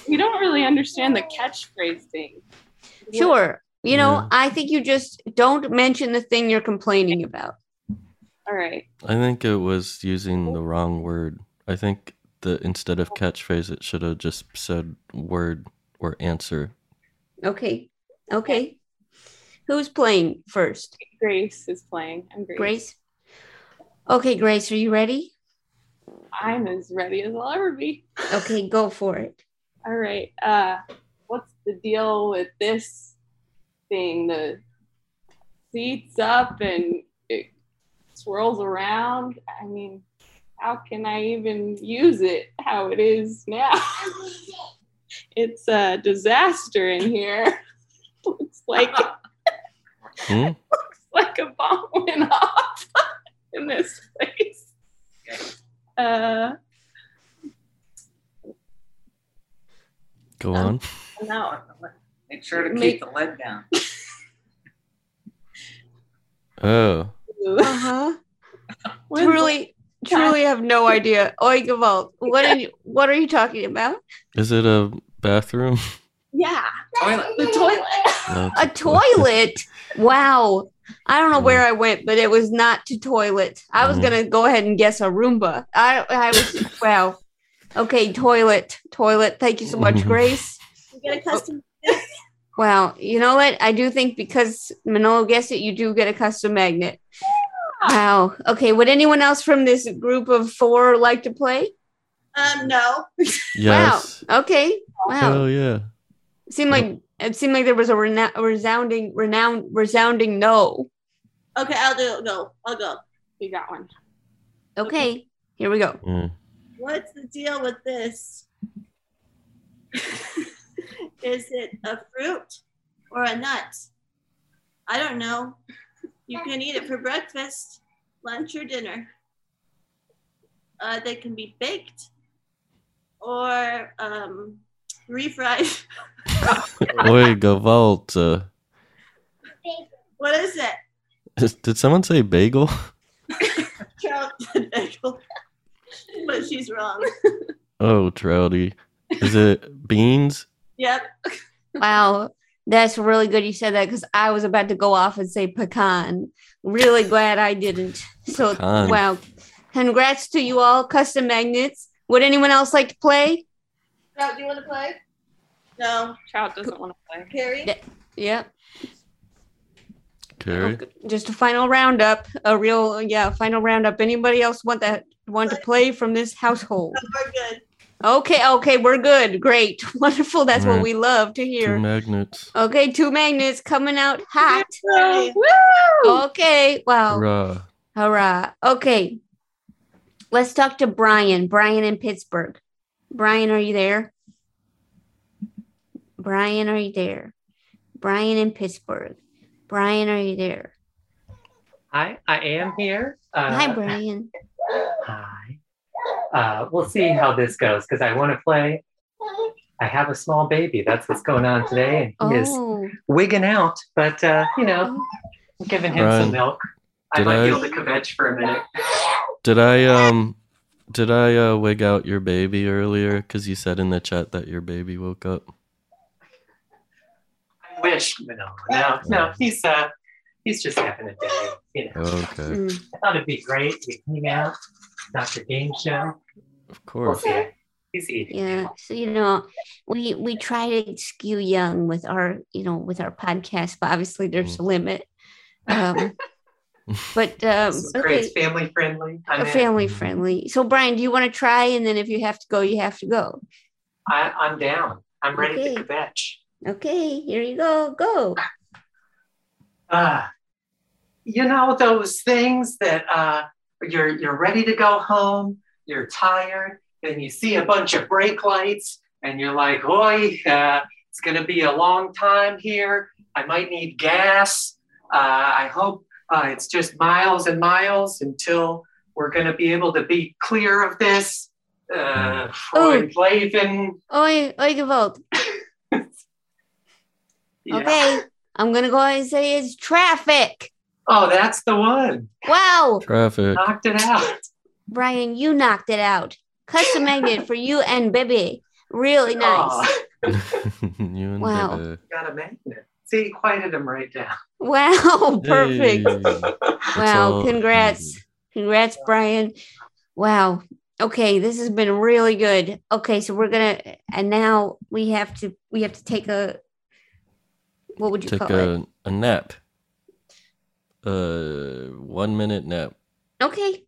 We don't really understand the catchphrase thing. Sure. You know, Yeah. I think you just don't mention the thing you're complaining about. All right. I think it was using the wrong word. I think that instead of catchphrase, it should have just said word or answer. Okay. Okay. Who's playing first? Grace is playing. I'm Grace. Grace. Okay, Grace, are you ready? I'm as ready as I'll ever be. Okay, go for it. All right. Uh, what's the deal with this thing? The seats up and it swirls around. I mean, how can I even use it how it is now? it's a disaster in here. Looks like Hmm? like a bomb went off in this place. Uh, Go Um, on. no, Make sure to keep Make- the lead down. Oh, Uh-huh. When's- Truly, truly have no idea. Oigavalt, what are you what are you talking about? Is it a bathroom? Yeah. Toilet. The toilet. No, A toilet. Wow. I don't know Mm. where I went, but it was not to toilet. I was Mhm. gonna go ahead and guess a Roomba. I I was wow. Okay, toilet, toilet. Thank you so much, Mhm. Grace. You get a custom. Wow, you know what? I do think because Manolo guessed it, you do get a custom magnet. Wow. Okay, would anyone else from this group of four like to play? Um, no. Yes. Wow. Okay. Wow. Hell yeah. It seemed like it seemed like there was a, rena- a resounding, renowned, resounding no. Okay, I'll do it. Go. I'll go. You got one. Okay, here we go. Mm. What's the deal with this? Is it a fruit or a nut? I don't know. You can eat it for breakfast, lunch, or dinner. Uh, they can be baked or um, refried. Oi, Gavalt. Uh, What is it? did someone say bagel? Trout bagel. but she's wrong. Oh, Trouty. Is it beans? Yep. Wow, that's really good you said that because I was about to go off and say pecan. Really glad I didn't. So Pecan. wow, congrats to you all, custom magnets. Would anyone else like to play? Trout, do you want to play? No. Trout doesn't want to play. Carey? Yeah. Yep. Carey? Just a final roundup. A real yeah, final roundup. Anybody else want that want to play from this household? Oh, we're good. Okay, okay, we're good. Great. Wonderful. That's what we love to hear. Two hear. magnets. Okay, two magnets coming out hot. Ready. Okay. Wow. Hurrah. Hurrah. Okay. Let's talk to Brian. Brian in Pittsburgh. Brian, are you there? Brian, are you there? Brian in Pittsburgh. Brian, are you there? Hi, I am here. Uh, Hi, Brian. Hi. Uh, we'll see how this goes because I want to play. I have a small baby. That's what's going on today, and he is Oh, wigging out. But uh, you know, I'm giving him Brian, some milk. I did might I- be able to kvetch for a minute. Did I um did I uh wig out your baby earlier? Cause you said in the chat that your baby woke up. I wish, but no, no, no. He's uh, he's just having a day. You know, Okay. mm. I thought it'd be great. We hang out, Dr. Game Show. Of course. see. He's yeah. So you know, we we try to skew young with our you know with our podcast, but obviously there's a limit. Um, but um, great. okay, It's family friendly. a I'm in. family friendly. So Brian, do you want to try? And then if you have to go, you have to go. I, I'm down. I'm ready Okay. to kvetch. Okay, here you go. Go. uh, you know those things that uh, you're you're ready to go home, you're tired, and you see a bunch of brake lights, and you're like, "Oi, uh, it's gonna be a long time here. I might need gas. Uh, I hope uh, it's just miles and miles until we're gonna be able to be clear of this." Uh, Freud Laven. Oi, oi, Gewalt. Yeah. Okay, I'm gonna go ahead and say it's traffic. Oh, that's the one. Wow, Traffic. Knocked it out. Brian, you knocked it out. Custom magnet for you and Bibby. Really nice. You and Wow. baby. got a magnet. See, quieted him right down. Wow, perfect. Hey. Wow, all congrats. Congrats, Brian. Wow. Okay, this has been really good. Okay, so we're gonna and now we have to we have to take a what would you Take call it? a, a nap. Uh, one minute nap. Okay.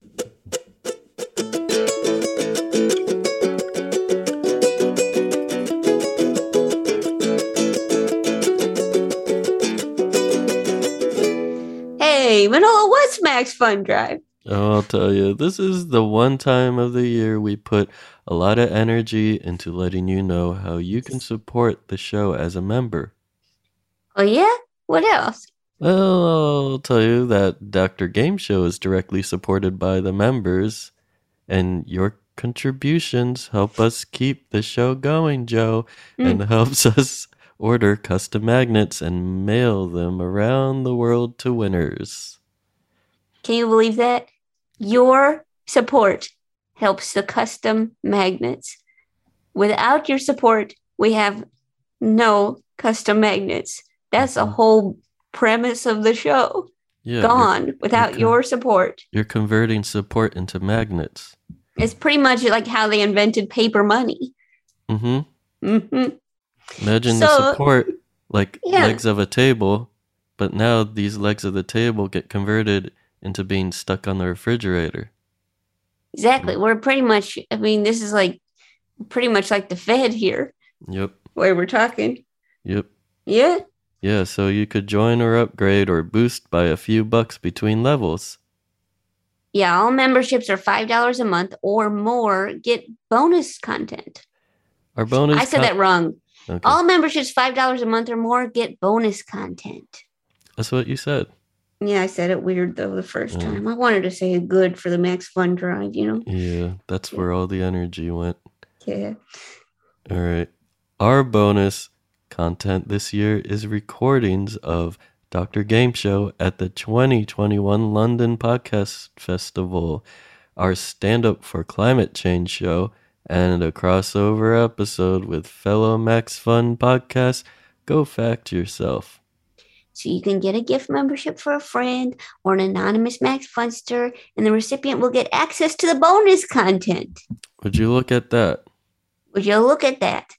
Hey, Manolo, what's Max Fun Drive? Oh, I'll tell you, this is the one time of the year we put a lot of energy into letting you know how you can support the show as a member. Oh yeah? What else? Well, I'll tell you that Dr. Game Show is directly supported by the members, and your contributions help us keep the show going, Jo, hmm. and helps us order custom magnets and mail them around the world to winners. Can you believe that? Your support helps the custom magnets. Without your support, we have no custom magnets. That's a mm-hmm. whole premise of the show. Yeah, you're- Gone without con- your support. You're converting support into magnets. It's pretty much like how they invented paper money. Mm-hmm. Mm-hmm. Imagine the support like Yeah. legs of a table, but now these legs of the table get converted into being stuck on the refrigerator. Exactly. We're pretty much, I mean, this is like pretty much like the Fed here, Yep. where we're talking. Yep. Yeah. Yeah, so you could join or upgrade or boost by a few bucks between levels. Yeah. All memberships are $5 a month or more get bonus content. Our bonus I said con- that wrong. Okay. All memberships $5 a month or more get bonus content. That's what you said. Yeah, I said it weird though the first Mm. time. I wanted to say good for the Max Fun Drive, you know? Yeah, that's where all the energy went. Yeah. All right. Our bonus content this year is recordings of Dr. Game Show at the 2021 London Podcast Festival, our stand up for climate change show, and a crossover episode with fellow Max Fun podcast Go Fact Yourself. So you can get a gift membership for a friend or an anonymous Max Funster, and the recipient will get access to the bonus content. Would you look at that? Would you look at that?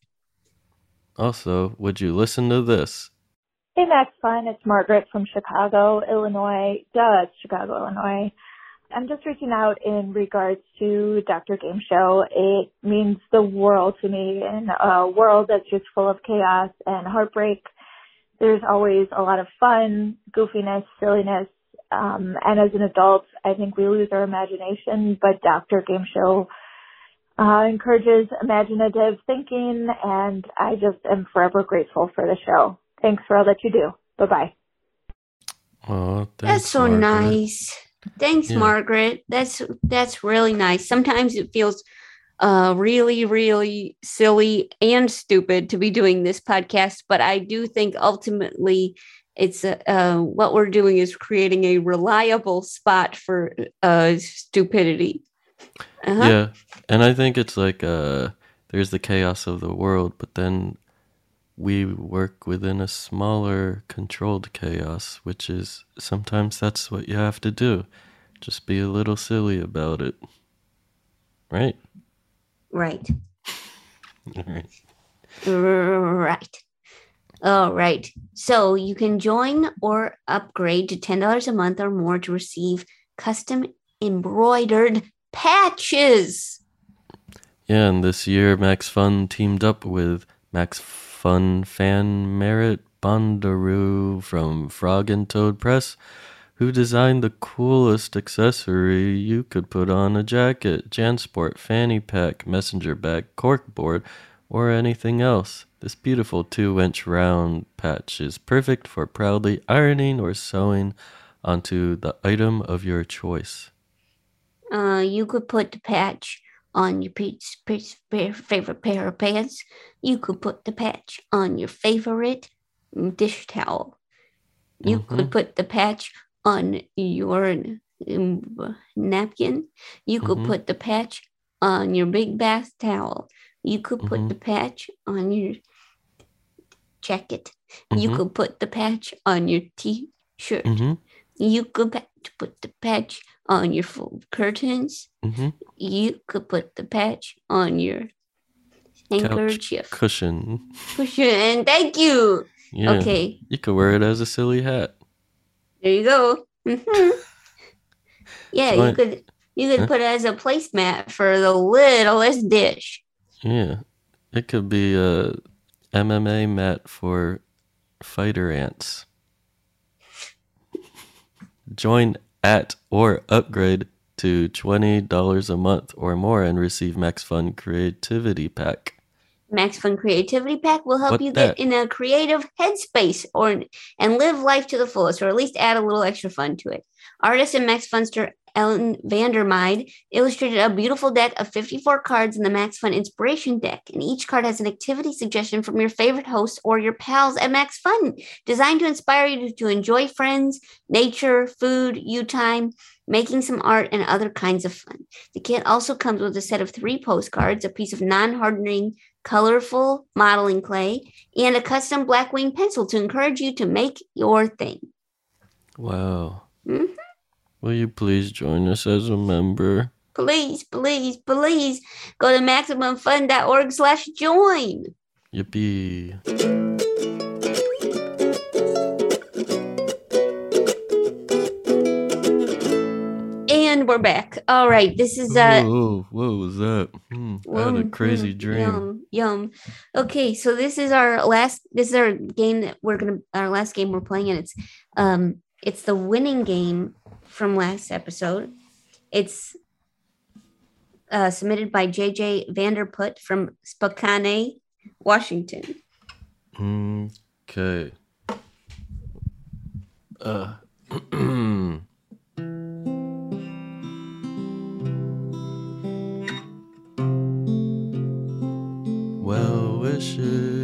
Also, would you listen to this? Hey, Max Fun. It's Margaret from Chicago, Illinois. Duh, it's Chicago, Illinois. I'm just reaching out in regards to Dr. Game Show. It means the world to me in a world that's just full of chaos and heartbreak. There's always a lot of fun, goofiness, silliness. Um, and as an adult, I think we lose our imagination, but Dr. Game Show uh, encourages imaginative thinking, and I just am forever grateful for the show. Thanks for all that you do. Bye bye. Oh, That's so nice. Thanks, Yeah. Margaret. That's that's really nice. Sometimes it feels uh really really silly and stupid to be doing this podcast, but I do think ultimately it's uh, uh what we're doing is creating a reliable spot for uh stupidity. Uh-huh. Yeah, and I think it's like uh, there's the chaos of the world, but then we work within a smaller, controlled chaos, which is sometimes that's what you have to do. Just be a little silly about it, right? Right. Right. Right. All right. So you can join or upgrade to $10 a month or more to receive custom embroidered patches. Yeah, and this year Max Fun teamed up with Max Fun fan Merritt Bondaroo from Frog and Toad Press, who designed the coolest accessory you could put on a jacket, Jansport, fanny pack, messenger bag, corkboard, or anything else. This beautiful two inch round patch is perfect for proudly ironing or sewing onto the item of your choice. Uh, you could put the patch on your piece, piece, favorite pair of pants. You could put the patch on your favorite dish towel. You could put the patch on your um, napkin. You could Mhm. put the patch on your big bath towel. You could put Mhm. the patch on your jacket. You Mhm. could put the patch on your t-shirt. Mm-hmm. You could put the patch on your full curtains. Mm-hmm. You could put the patch on your handkerchief. cushion. Cushion. Thank you. Yeah. Okay. You could wear it as a silly hat. There you go. Mhm. yeah, you Fine. could you could Huh? put it as a placemat for the littlest dish. Yeah. It could be a MMA mat for fighter ants. Join at or upgrade to $20 a month or more and receive Max Fun Creativity Pack. Max Fun Creativity Pack will help What you that? get in a creative headspace or and live life to the fullest, or at least add a little extra fun to it. Artist and Max Funster Ellen Vandermeide illustrated a beautiful deck of 54 cards in the Max Fun Inspiration deck, and each card has an activity suggestion from your favorite host or your pals at Max Fun, designed to inspire you to, to enjoy friends, nature, food, you time, making some art, and other kinds of fun. The kit also comes with a set of three postcards, a piece of non-hardening colorful modeling clay, and a custom Blackwing pencil to encourage you to make your thing. Wow. Mhm. Will you please join us as a member? Please, please, please go to MaximumFun.org slash join. Yippee. And we're back. All right, this is uh Whoa, what was that? Hmm, I had a crazy mm, dream. Yum, yum. Okay, so this is our last. This is our game that we're gonna. Our last game we're playing, and it's um, it's the winning game from last episode. It's uh, submitted by JJ van der Put from Spokane, Washington. Okay. Uh. well wishes.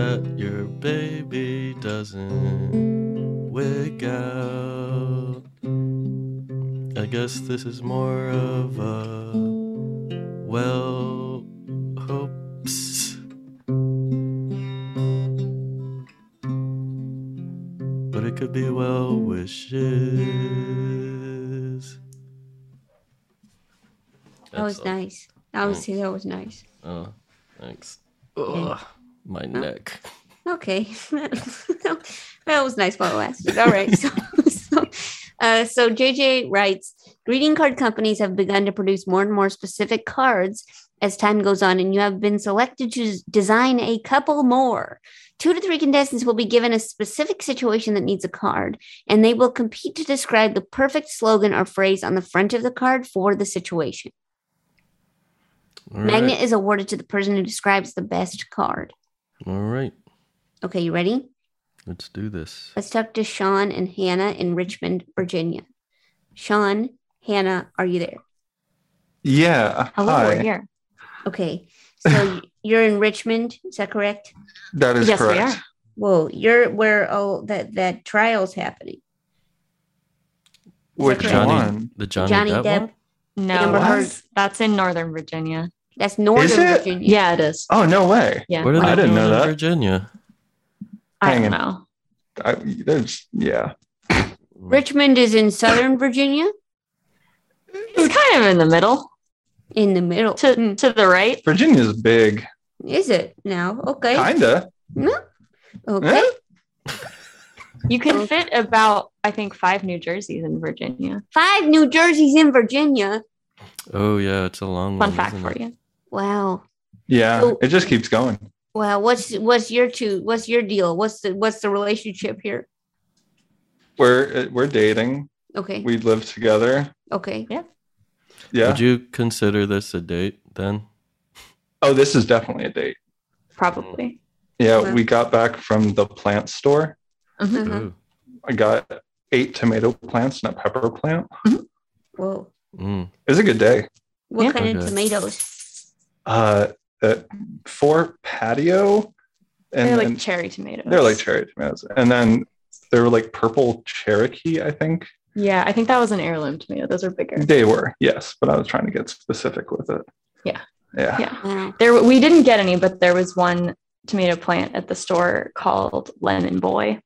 That your baby doesn't wig out. I guess this is more of a well hopes. But it could be well wishes. That was all. nice. That was oh. that was nice. Oh, thanks. Ugh, my neck. Okay, that was nice while it lasted. All right, so so, uh, so JJ writes, greeting card companies have begun to produce more and more specific cards as time goes on, and you have been selected to design a couple more. Two to three contestants will be given a specific situation that needs a card, and they will compete to describe the perfect slogan or phrase on the front of the card for the situation. All Magnet right. is awarded to the person who describes the best card. All right. Okay, you ready? Let's do this. Let's talk to Sean and Hannah in Richmond, Virginia. Sean, Hannah, are you there? Yeah. Uh, Hello, hi. we're here. Okay, so you're in Richmond, is that correct? That is Yes, we correct. are. Whoa, you're where all that that trial's happening. Which correct? Johnny, one? the Johnny, Johnny Depp, Depp. one? No, Amber Heard. that's, that's in Northern Virginia. That's Northern Is it? Virginia. Yeah, it is. Oh no way! Yeah. What are they I didn't know in that. Virginia? I Hanging. don't know. I, there's yeah. Richmond is in Southern Virginia, It's kind of in the middle. in the middle. To Hmm. to the right. Virginia's big. Is it now? Okay. Kinda. No. Okay. Eh? You can fit about I think five New Jerseys in Virginia. Five New Jerseys in Virginia. Oh yeah, it's a long Fun one. fact for it? you. Wow. Yeah. So- It just keeps going. Wow. What's what's your two? What's your deal? What's the what's the relationship here? We're uh, we're dating. Okay. We live together. Okay. Yeah. Yeah. Would you consider this a date then? Oh, this is definitely a date. Probably. Yeah, Wow. we got back from the plant store. Uh-huh. Oh. I got eight tomato plants and a pepper plant. Whoa. Mm. It was a good day. What Yeah. kind of tomatoes? Uh, uh for patio, and, they're like and cherry tomatoes. they're like cherry tomatoes, and then they were like purple Cherokee. I think Yeah, I think that was an heirloom tomato. Those are bigger. they were. Yes, but I was trying to get specific with it. Yeah. Yeah. Yeah. There we didn't get any, but there was one tomato plant at the store called Lemon Boy.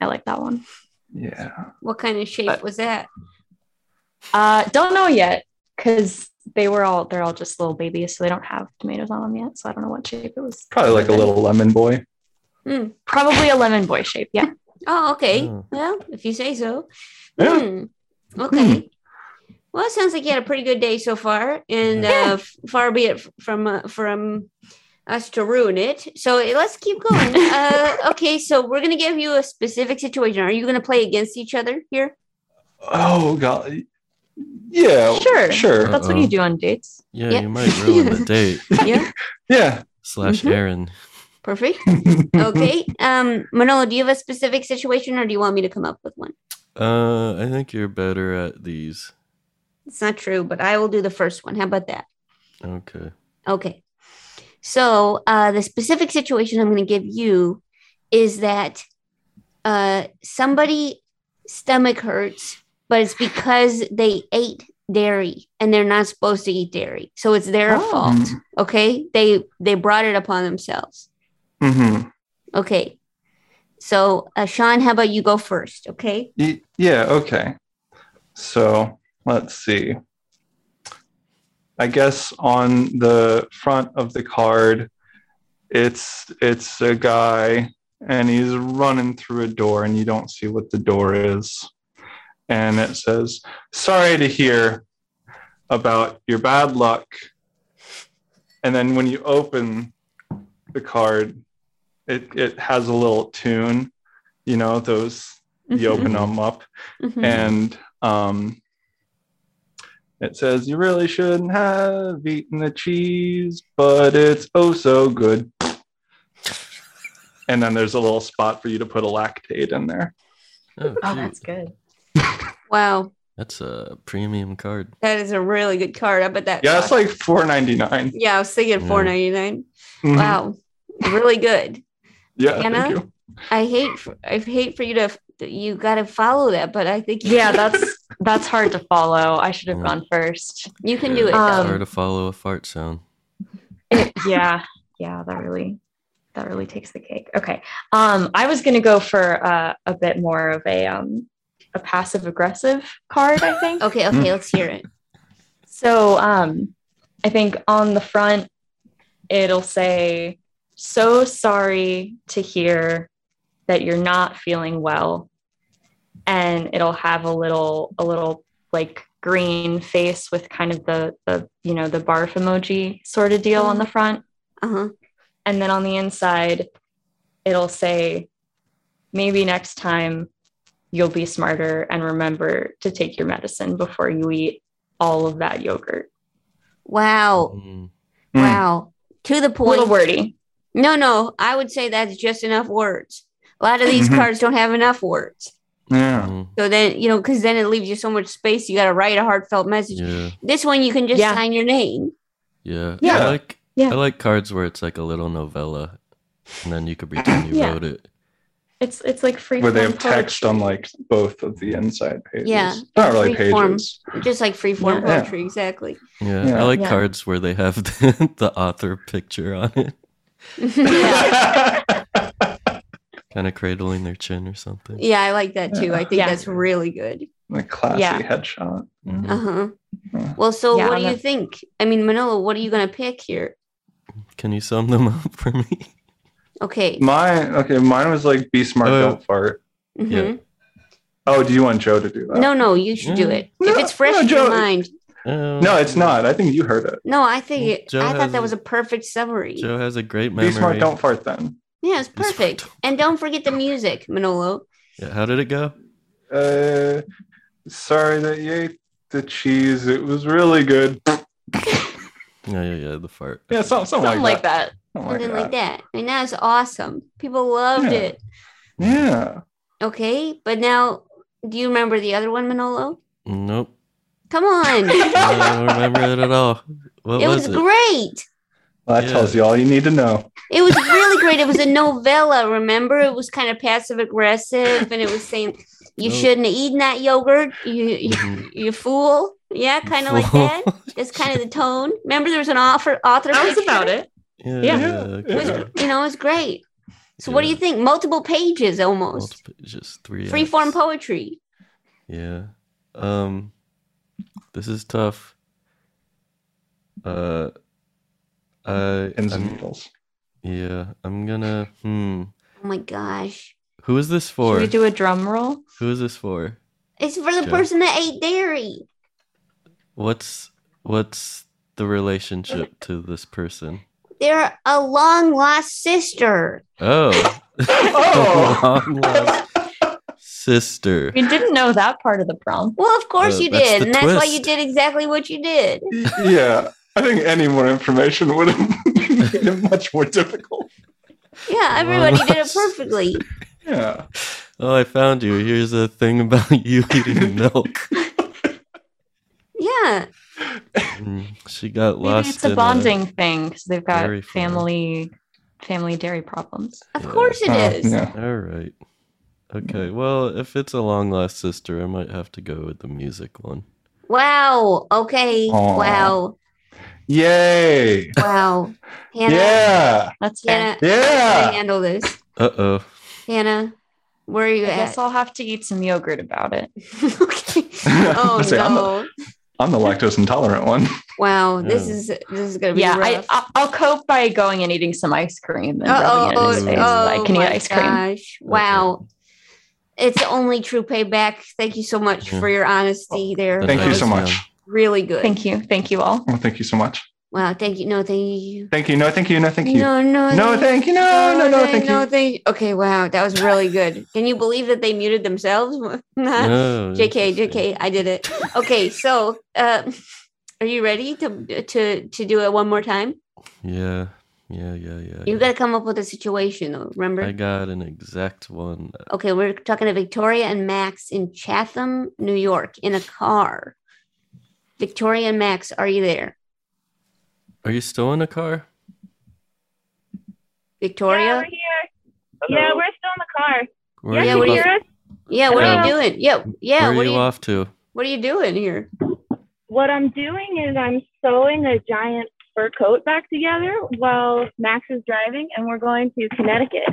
I like that one. Yeah. What kind of shape But- was that? Uh, don't know yet because they were all they're all just little babies, so they don't have tomatoes on them yet. So I don't know what shape it was. Probably like a little lemon boy. Hmm. Probably a lemon boy shape. Yeah. Oh, okay. Oh. Well, if you say so. Yeah. Hmm. Okay. Well, it sounds like you had a pretty good day so far, and uh, f- far be it f- from uh, from us to ruin it. So uh, let's keep going. uh, okay, so we're gonna give you a specific situation. Are you gonna play against each other here? Oh god. Yeah, Sure. sure. That's what you do on dates. Yeah, Yeah. you might ruin the date. Yeah. Yeah. Slash Mhm. Aaron. Perfect. Okay. Um, Manolo, do you have a specific situation or do you want me to come up with one? Uh, I think you're better at these. It's not true, but I will do the first one. How about that? Okay. Okay. So uh, the specific situation I'm going to give you is that uh, somebody stomach hurts, but it's because they ate dairy and they're not supposed to eat dairy, so it's their Oh. fault. Okay, they they brought it upon themselves. Mm-hmm. Okay. So uh, Sean, how about you go first? Okay. Y- yeah, okay. So let's see. I guess on the front of the card, it's it's a guy and he's running through a door and you don't see what the door is. And it says, sorry to hear about your bad luck. And then when you open the card, it, it has a little tune, you know, those you open them up Mhm. and um it says you really shouldn't have eaten the cheese but it's oh so good and then there's a little spot for you to put a Lactaid in there Oh, Oh, that's good. Wow, That's a premium card. that is a really good card. I bet that. yeah it's like 4.99 Yeah, I was thinking Yeah. four ninety nine. Mhm. Wow, really good. yeah Hannah? thank you I hate for, I hate for you to you got to follow that, but I think Yeah, that's that's hard to follow. I should have Mm. gone first. you can do it. Um, though. Hard to follow a fart sound. It- yeah, yeah, that really that really takes the cake. Okay. Um, I was gonna go for uh, a bit more of a um a passive aggressive card, I think. Okay, okay, let's hear it. So um, I think on the front it'll say, "So sorry to hear that you're not feeling well," and it'll have a little a little like green face with kind of the the you know the barf emoji sort of deal on the front, Uh huh. and then on the inside it'll say, "Maybe next time." You'll be smarter and remember to take your medicine before you eat all of that yogurt. Wow, Mm. Mm. wow. To the A point. little wordy. No, no, I would say that's just enough words. A lot of these Mhm. cards don't have enough words. yeah Mm. So then, you know, because then it leaves you so much space. You got to write a heartfelt message. Yeah. This one, you can just Yeah. sign your name. Yeah. Yeah. I like Yeah. I like cards where it's like a little novella and then you could pretend you Yeah. wrote it. It's it's like free. where they form have text on like both of the inside pages Yeah, not really free form. Just like free form Yeah. poetry. Exactly. Yeah. Yeah. I like Yeah. cards where they have the, the author picture on it. yeah. Kind of cradling their chin or something. yeah, I like that too. I think Yeah. that's really good. a classy Yeah. headshot Mhm. Uh huh. Yeah. Well, so Yeah, what on do you think? I mean, Manolo, what are you going to pick here? Can you sum them up for me? Okay. mine okay mine was like be smart Uh, don't fart Mm-hmm. yeah. oh do you want Jo to do that No, no, you should do Yeah. it. if it's fresh no, in your Jo- mind. Oh, no it's not i think you heard it No, I think it, Jo I thought that a- was a perfect summary. Jo has a great memory. be smart don't fart then Yeah, it's Be smart, perfect. don't- And don't forget the music, Manolo. Yeah, how did it go? uh sorry that you ate the cheese it was really good Yeah, yeah, yeah, the fart. yeah something, something, something like that. Something Something like like that. that. was awesome. People loved Yeah. it. yeah Okay, but now, do you remember the other one, Manolo? Nope. Come on. I don't remember it at all. What it was, was it? great. well, that Yeah. tells you all you need to know It was really great. It was a novella, remember? It was kind of passive aggressive and it was saying, you Oh. shouldn't have eaten that yogurt, you, you, Mhm. you fool. Yeah, kind of like that. That's kind of the tone. Remember, there was an author, author. That was about it. Yeah, Yeah. yeah, was, you know, it's great. So, what do you think? Multiple pages almost. Multiple, just three. Free form poetry. Yeah. Um this is tough. Uh I pins and I'm- needles yeah, I'm gonna hmm. Oh my gosh. Who is this for? Should we do a drum roll? Who is this for? It's for the Okay. person that ate dairy. What's what's the relationship to this person? They're a long lost sister. Oh. Oh. Long lost sister. You didn't know that part of the prompt. Well, of course Uh, you that's did, the and that's why you did exactly what you did. yeah, I think any more information would have made it much more difficult. Yeah, everybody did it perfectly. Yeah. Oh, I found you. Here's a thing about you eating milk. Yeah. Mm, She got Maybe lost it's a in bonding thing because they've got dairy family family dairy problems. Of course it Oh, is. yeah. All right. Okay. Well, if it's a long lost sister, I might have to go with the music one. Wow. Okay. Aw. Wow. Yay! Wow. Hannah. Yeah. That's Hannah. fair. I Yeah. handle this. Uh oh. Hannah, where are you I at? guess I'll have to eat some yogurt about it. okay. Oh I I'm no. I'm the lactose intolerant one. Wow. This Yeah. is this is gonna be Yeah, I, rough. I- I'll cope by going and eating some ice cream and oh, rubbing it in his oh, face. so I oh can eat oh ice cream. gosh. Wow. It's the only true payback. Thank you so much Yeah. for your honesty oh, there. Thank you so much. Really good. Thank you. Thank you all. Well, thank you so much. Wow. Thank you. No, thank you. Thank you. No, thank you. No, thank you. No, no, No, thank you. No, no, no, thank you. no, you. thank Okay, wow, that was really good. Can you believe that they muted themselves? No, JK, JK, I did it. Okay, so uh, are you ready to to to do it one more time? Yeah. Yeah. Yeah. Yeah. You yeah. got to come up with a situation, though. Remember? I got an exact one. Okay, we're talking to Victoria and Max in Chatham, New York, in a car. Victoria and Max, are you there? Are you still in the car? Victoria? Yeah, we're here. Yeah, we're still in the car. Where yeah, are can you you off- hear? Yeah, what are you doing? Yeah, yeah. Where are what you are you off to? What are you doing here? What I'm doing is I'm sewing a giant fur coat back together while Max is driving, and we're going to Connecticut.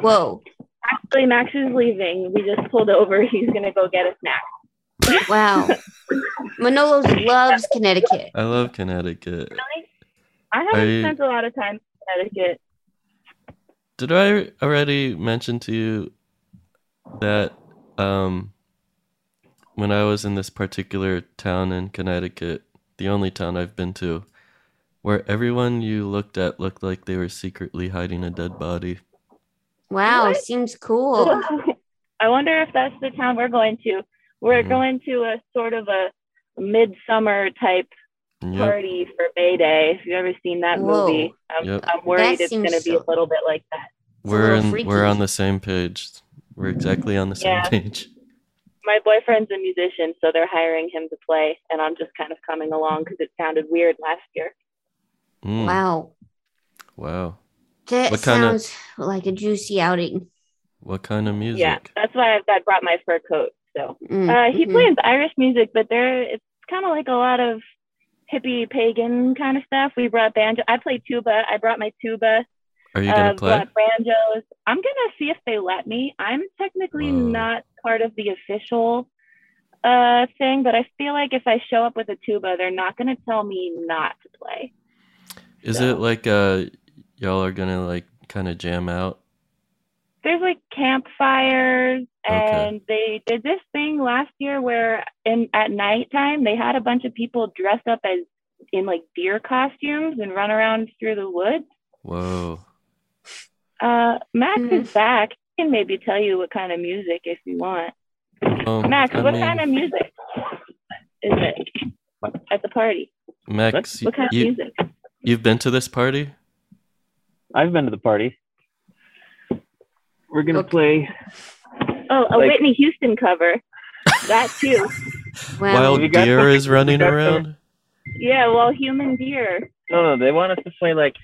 Whoa! Actually, Max is leaving. We just pulled over. He's gonna go get a snack. Wow. Manolos loves Connecticut. I love Connecticut. I haven't you- spent a lot of time in Connecticut. Did I already mention to you that um, when I was in this particular town in Connecticut, the only town I've been to, where everyone you looked at looked like they were secretly hiding a dead body? Wow, seems cool. I wonder if that's the town we're going to. We're Mhm. going to a sort of a midsummer type Yep. party for May Day. If you've ever seen that Whoa. movie, I'm, Yep. I'm worried That it's going to seems be a little bit like that. We're little in, we're on the same page. We're exactly on the same Yeah. page. My boyfriend's a musician, so they're hiring him to play, and I'm just kind of coming along because it sounded weird last year. Mm, Wow, Wow. that What kinda- sounds like a juicy outing. What kind of music? Yeah, that's why I've, I brought my fur coat. So Mm, uh, he plays Irish music, but there it's kind of like a lot of hippie pagan kind of stuff. We brought banjo. I play tuba. I brought my tuba. Are you gonna uh, play? brought banjos. I'm gonna see if they let me. I'm technically Whoa. not part of the official uh thing, but I feel like if I show up with a tuba, they're not gonna tell me not to play. Is so- it like uh y'all are gonna like kind of jam out? there's like campfires Okay. and they did this thing last year where in at nighttime they had a bunch of people dressed up as in like deer costumes and run around through the woods. Whoa. Uh Max Mhm. is back. He can maybe tell you what kind of music if you want. Um, Max, I what mean, kind of music is it at the party? Max, What kind of music? you've been to this party? I've been to the party. We're gonna play. Oh, a Like- Whitney Houston cover. That too. Wow. Wild You deer some- is running you got around. Yeah, well, human deer. No, no, they want us to play like,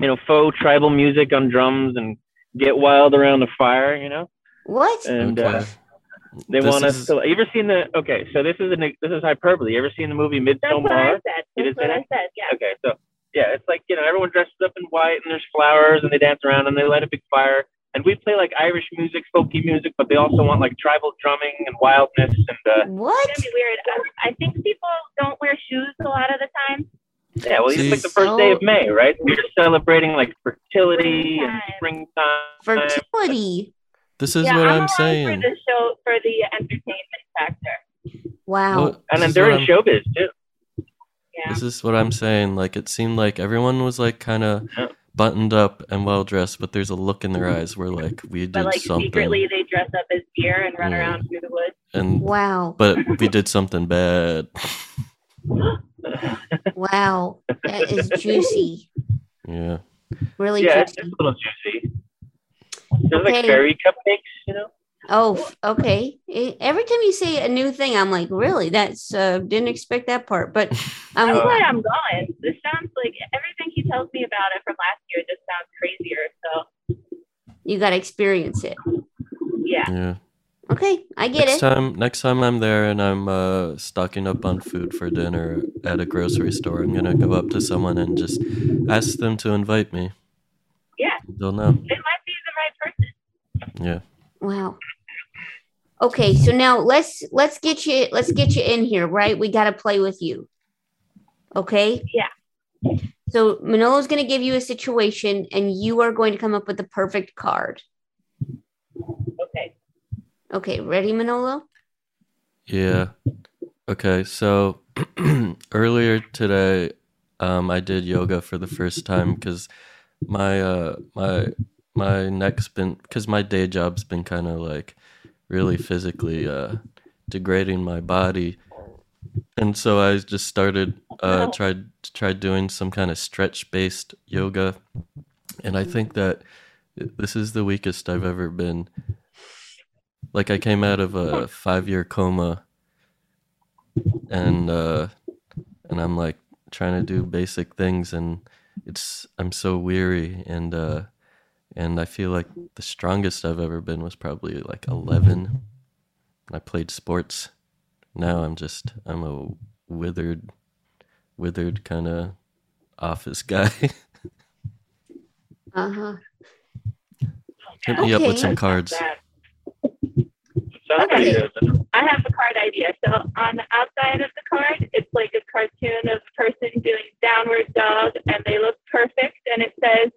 you know, faux tribal music on drums and get wild around the fire. You know, What? and Okay. uh, they This want us is- to. You ever seen the? Okay, so this is an this is hyperbole. You ever seen the movie That's what I said. That's did what I said. Yeah. Okay, so yeah, it's like you know everyone dresses up in white and there's flowers and they dance around and they light a big fire and we play like Irish music, folky music, but they also want like tribal drumming and wildness and uh, What? It's gonna be weird. I, I think people don't wear shoes a lot of the time. yeah, well, it's like the first day of May, right? We're celebrating like fertility and springtime. Fertility. This is yeah, what I'm, I'm, along saying. for the show for the entertainment factor. Wow. Well, And then they're in I'm- showbiz too. Yeah. This is what I'm saying. Like it seemed like everyone was like kind of buttoned up and well dressed, but there's a look in their eyes where like we did But like something. secretly, they dress up as deer and run Yeah. around through the woods. and Wow. but we did something bad. Wow. That is juicy. Yeah. Really yeah, juicy. it's a little juicy. There's like Okay. fairy cupcakes, you know. Oh, okay. Every time you say a new thing, I'm like, really? That's uh didn't expect that part. But I'm That's why I'm going. This sounds like everything he tells me about it from last year just sounds crazier. So you got to experience it. yeah. Yeah. Okay, I get next it. time next time I'm there and I'm uh, stocking up on food for dinner at a grocery store, I'm gonna go up to someone and just ask them to invite me. Yeah. They'll know. It might be the right person. Yeah. Wow. Okay, so now let's let's get you let's get you in here, right? We got to play with you. Okay? Yeah. So Manolo's going to give you a situation and you are going to come up with the perfect card. Okay. Okay, ready Manolo? Yeah. Okay, so earlier today, um, I did yoga for the first time because my uh my my neck's been because my day job's been kind of like really physically uh degrading my body, and so I just started uh tried tried doing some kind of stretch based yoga, and I think that this is the weakest I've ever been. Like I came out of a five year coma. And uh and I'm like trying to do basic things. And it's I'm so weary. And uh and I feel like the strongest I've ever been was probably like 11 I played sports now I'm just I'm a withered withered kind of office guy Uh-huh. hit me up with some cards Okay. I have a card idea. So on the outside of the card, it's like a cartoon of a person doing downward dog, and they look perfect. And it says,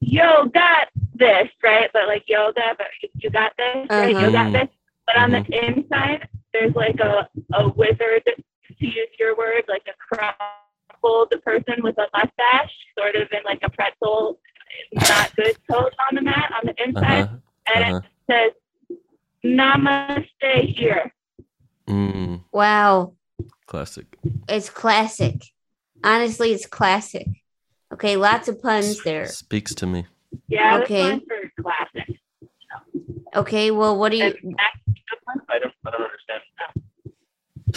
"Yo, got this," right? But like yoga, but you got this, right? Uh-huh. You got this. But on the inside, there's like a a wizard, to use your word, like a crumpled the person with a mustache, sort of in like a pretzel, not good pose on the mat on the inside, uh-huh and uh-huh it says, "Namaste here." mm, Wow. classic It's classic. Honestly, it's classic. Okay, lots of puns there. speaks to me Yeah, Okay. this one's for classic. Okay, well, what do you I don't, I don't understand.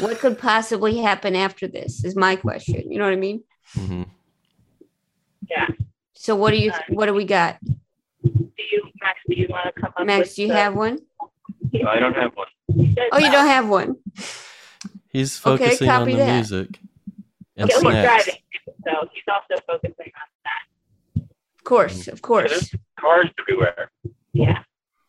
what could possibly happen after this is my question. You know what I mean? Mm-hmm. Yeah. So what do you what do we got? Do you, Max? Do you want to come up? Max, with do you the- have one? No, I don't have one. Oh, you don't have one. He's Okay, focusing on the that. music and Yeah, he's snacks. That. Of course, of course. Cars everywhere. Yeah.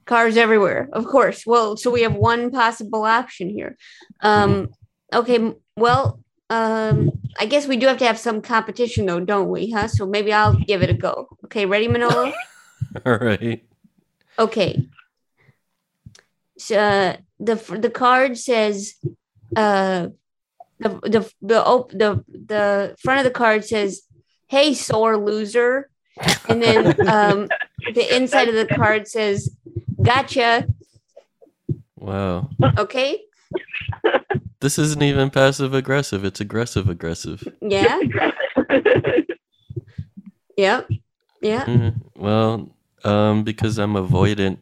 Cars everywhere. Of course. Well, so we have one possible option here. Um okay, well, um I guess we do have to have some competition though, don't we? Huh? So maybe I'll give it a go. Okay, ready Manolo? All right. Okay. So uh, the the card says uh the the the op- the the front of the card says hey sore loser and then um the inside of the card says gotcha Wow. okay This isn't even passive aggressive. It's aggressive aggressive. yeah yep yeah Mhm. Well, um, because I'm avoidant,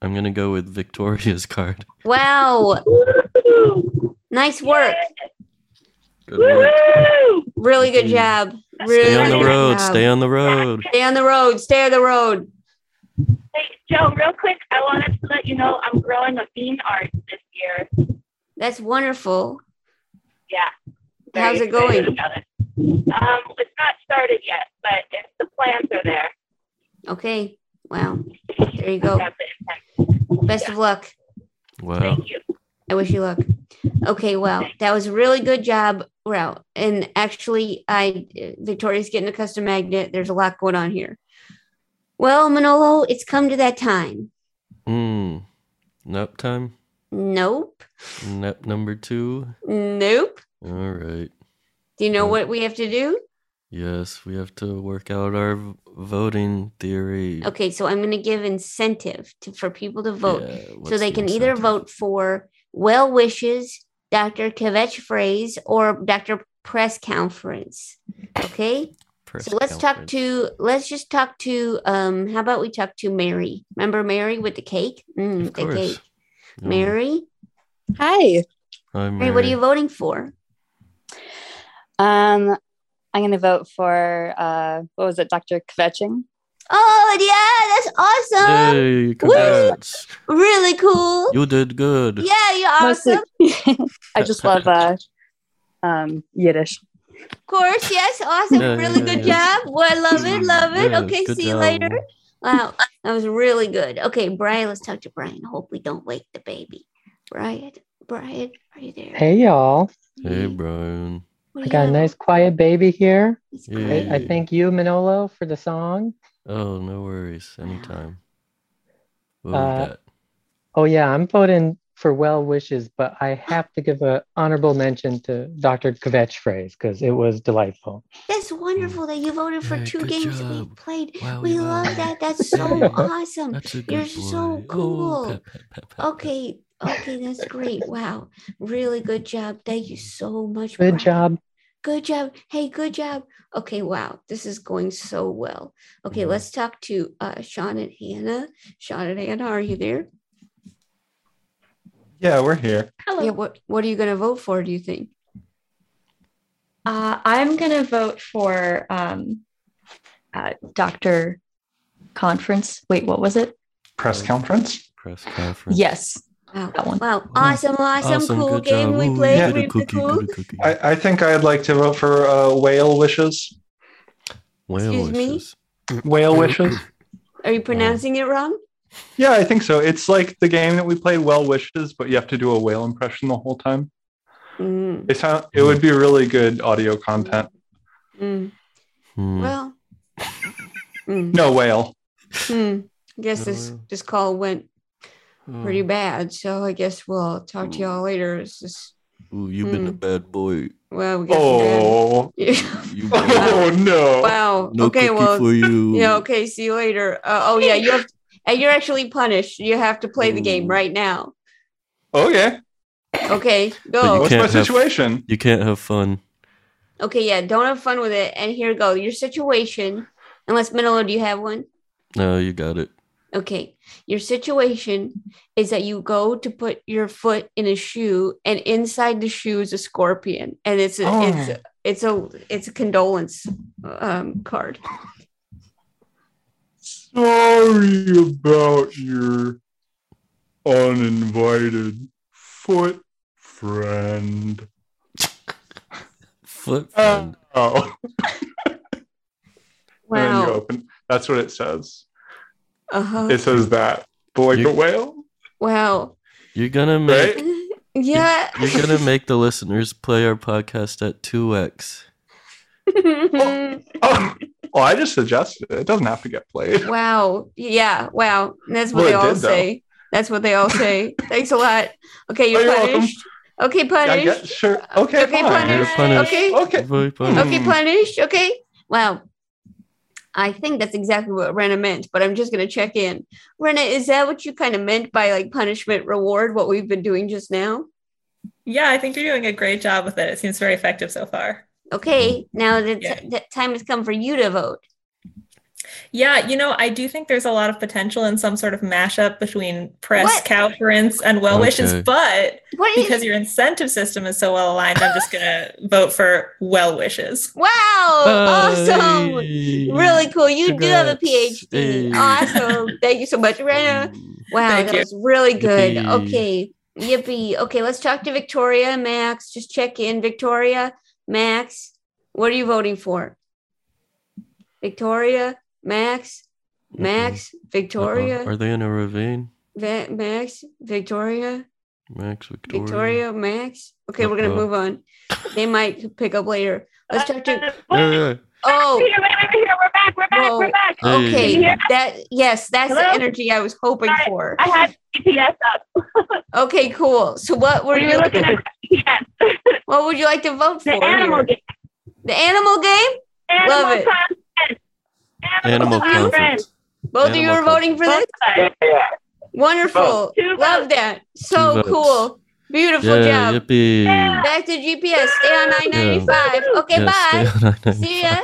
I'm gonna go with Victoria's card. wow nice work Good work. really good job really Stay on the road. job. Stay on the road. stay on the road stay on the road Hey, Jo, real quick, I wanted to let you know I'm growing a bean art this year. that's wonderful Yeah. How's it going? it. Um, it's not started yet, but it's, the plans are there. Okay. Wow. There you go. Got the intent. Best of luck. Wow. Thank you. I wish you luck. Okay, well, that was a really good job, Well, And actually, I Victoria's getting a custom magnet. There's a lot going on here. Well, Manolo, it's come to that time. Mm. Nap time. Nope. Nap number two. Nope. All right. Do you know what we have to do? Yes, we have to work out our voting theory. Okay, so I'm going to give incentive to, for people to vote. Yeah, so they the can either vote for well wishes, Dr. Kvetch phrase, or Dr. Press conference. Okay? Press so let's talk to let's just talk to um how about we talk to Mary? Remember Mary with the cake? Mm, the course. cake. Yeah. Mary? Hi. Hi, Mary, what are you voting for? Um, I'm going to vote for uh, what was it, Dr. Kvetching? Oh yeah, that's awesome. Hey, Woo! congrats. Really cool. You did good. Yeah, you're awesome. I just love uh, um, Yiddish. Of course, yes, awesome. Yeah, really yeah, good yeah. job. Well, I love it, love it. Yeah, okay, see you job. later. Wow, that was really good. Okay, Brian, let's talk to Brian. Hope we don't wake the baby. Brian, Brian, are you there? Hey y'all. Hey, Brian. What I got a nice quiet baby here. I, I thank you, Manolo, for the song. Oh, no worries. Anytime. What Uh. Oh yeah, I'm voting for well wishes, but I have to give a honorable mention to Dr. Kvetch phrase because it was delightful. That's wonderful that you voted for Hey, two games that we played. Wow, we you love are. that. That's so awesome. That's a You're good so cool. Oh, pat, pat, pat, pat. Okay, okay, that's great. Wow, really good job. Thank you so much. Good Brian. job. Good job. Hey, good job. Okay, wow, this is going so well. Okay, let's talk to uh, Sean and Hannah. Sean and Hannah, are you there? Yeah, we're here. Yeah. What What are you going to vote for? Do you think? Uh, I'm gonna vote for um, uh, Dr. Conference. Wait, what was it? Press conference. Press conference. Yes. Wow. That one. Wow. Awesome. Awesome. Awesome, Cool good game job. we played. get a Really cookie, cool. get cookie. I, I think I'd like to vote for uh, whale wishes. Whale Excuse me? Whale wishes. Are you pronouncing it wrong? Yeah, I think so. It's like the game that we played, Well Wishes, but you have to do a whale impression the whole time. Mm, It sound, it would be really good audio content. mm. Hmm. Well, mm, No whale. hmm. I guess this this call went Hmm. pretty bad. So I guess we'll talk to y'all later. It's just Ooh, you've been a Hmm. bad boy. well, we got Oh. Yeah. You Oh no. Wow. No okay. Well. for you. Yeah. Okay. See you later. Uh, oh yeah. You have. and you're actually punished. You have to play the game right now. Okay. Okay. Go. What's my can't have- situation? You can't have fun. Okay. Yeah. Don't have fun with it. And here go. Your situation. Unless Manolo, do you have one? No, you got it. Okay. Your situation is that you go to put your foot in a shoe, and inside the shoe is a scorpion, and it's a it's Oh. a, it's a it's a condolence um, card. Sorry about your uninvited foot friend. Foot friend. Oh. And you Wow. open. That's what it says. Uh huh. It says that. But like You- a whale? Wow. You're gonna make Right? Yeah. you're gonna make the listeners play our podcast at two x. Oh, well, I just suggested it. It doesn't have to get played. wow. Yeah. Wow. That's what Well, they all did, though. say. That's what they all say. Thanks a lot. Okay, you're Oh, you're welcome. punished. Okay, I punished. get, sure. Okay, Okay, fine. You're punished. punished. Okay. Okay. Very punished. Okay, punished. Okay. Wow. I think that's exactly what Reyna meant, but I'm just gonna check in. Reyna, is that what you kind of meant by like punishment reward? What we've been doing just now? Yeah, I think you're doing a great job with it. It seems very effective so far. Okay. Now that Yeah. that time has come for you to vote. Yeah, you know, I do think there's a lot of potential in some sort of mashup between press What? conference and well wishes, Okay. but What is? because your incentive system is so well aligned, I'm just gonna vote for well wishes. Wow! Awesome! Really cool. You do have a PhD. Hey. Awesome. Thank you so much, Reyna. Wow, Thank that you. was really good. Yippee. Okay. Yippee. Okay, let's talk to Victoria, Max. Just check in. Victoria, Max, what are you voting for? Victoria, Max, mm-hmm. Max, Victoria, Uh-oh. Are they in a ravine? Va- Max, Victoria, Max Victoria. Victoria, Max. Okay, we're gonna move on. They might pick up later. Let's talk to. Yeah, yeah. Oh, Here, wait, wait, oh. here, we're back, we're back, Whoa. we're back. Hey. Okay. hear? That yes, that's the energy I was hoping Sorry, for. I had GPS up. Okay, cool. So what were we you looking looking at? at GPS. What would you like to vote for? the animal here? game. The animal game? Love it. Animal conference. Both of you are voting for this? Wonderful. Love that. So cool. Beautiful Yeah, job. yippee. Back to GPS. Stay on 995. Okay, Yeah, bye. stay on 995. See ya.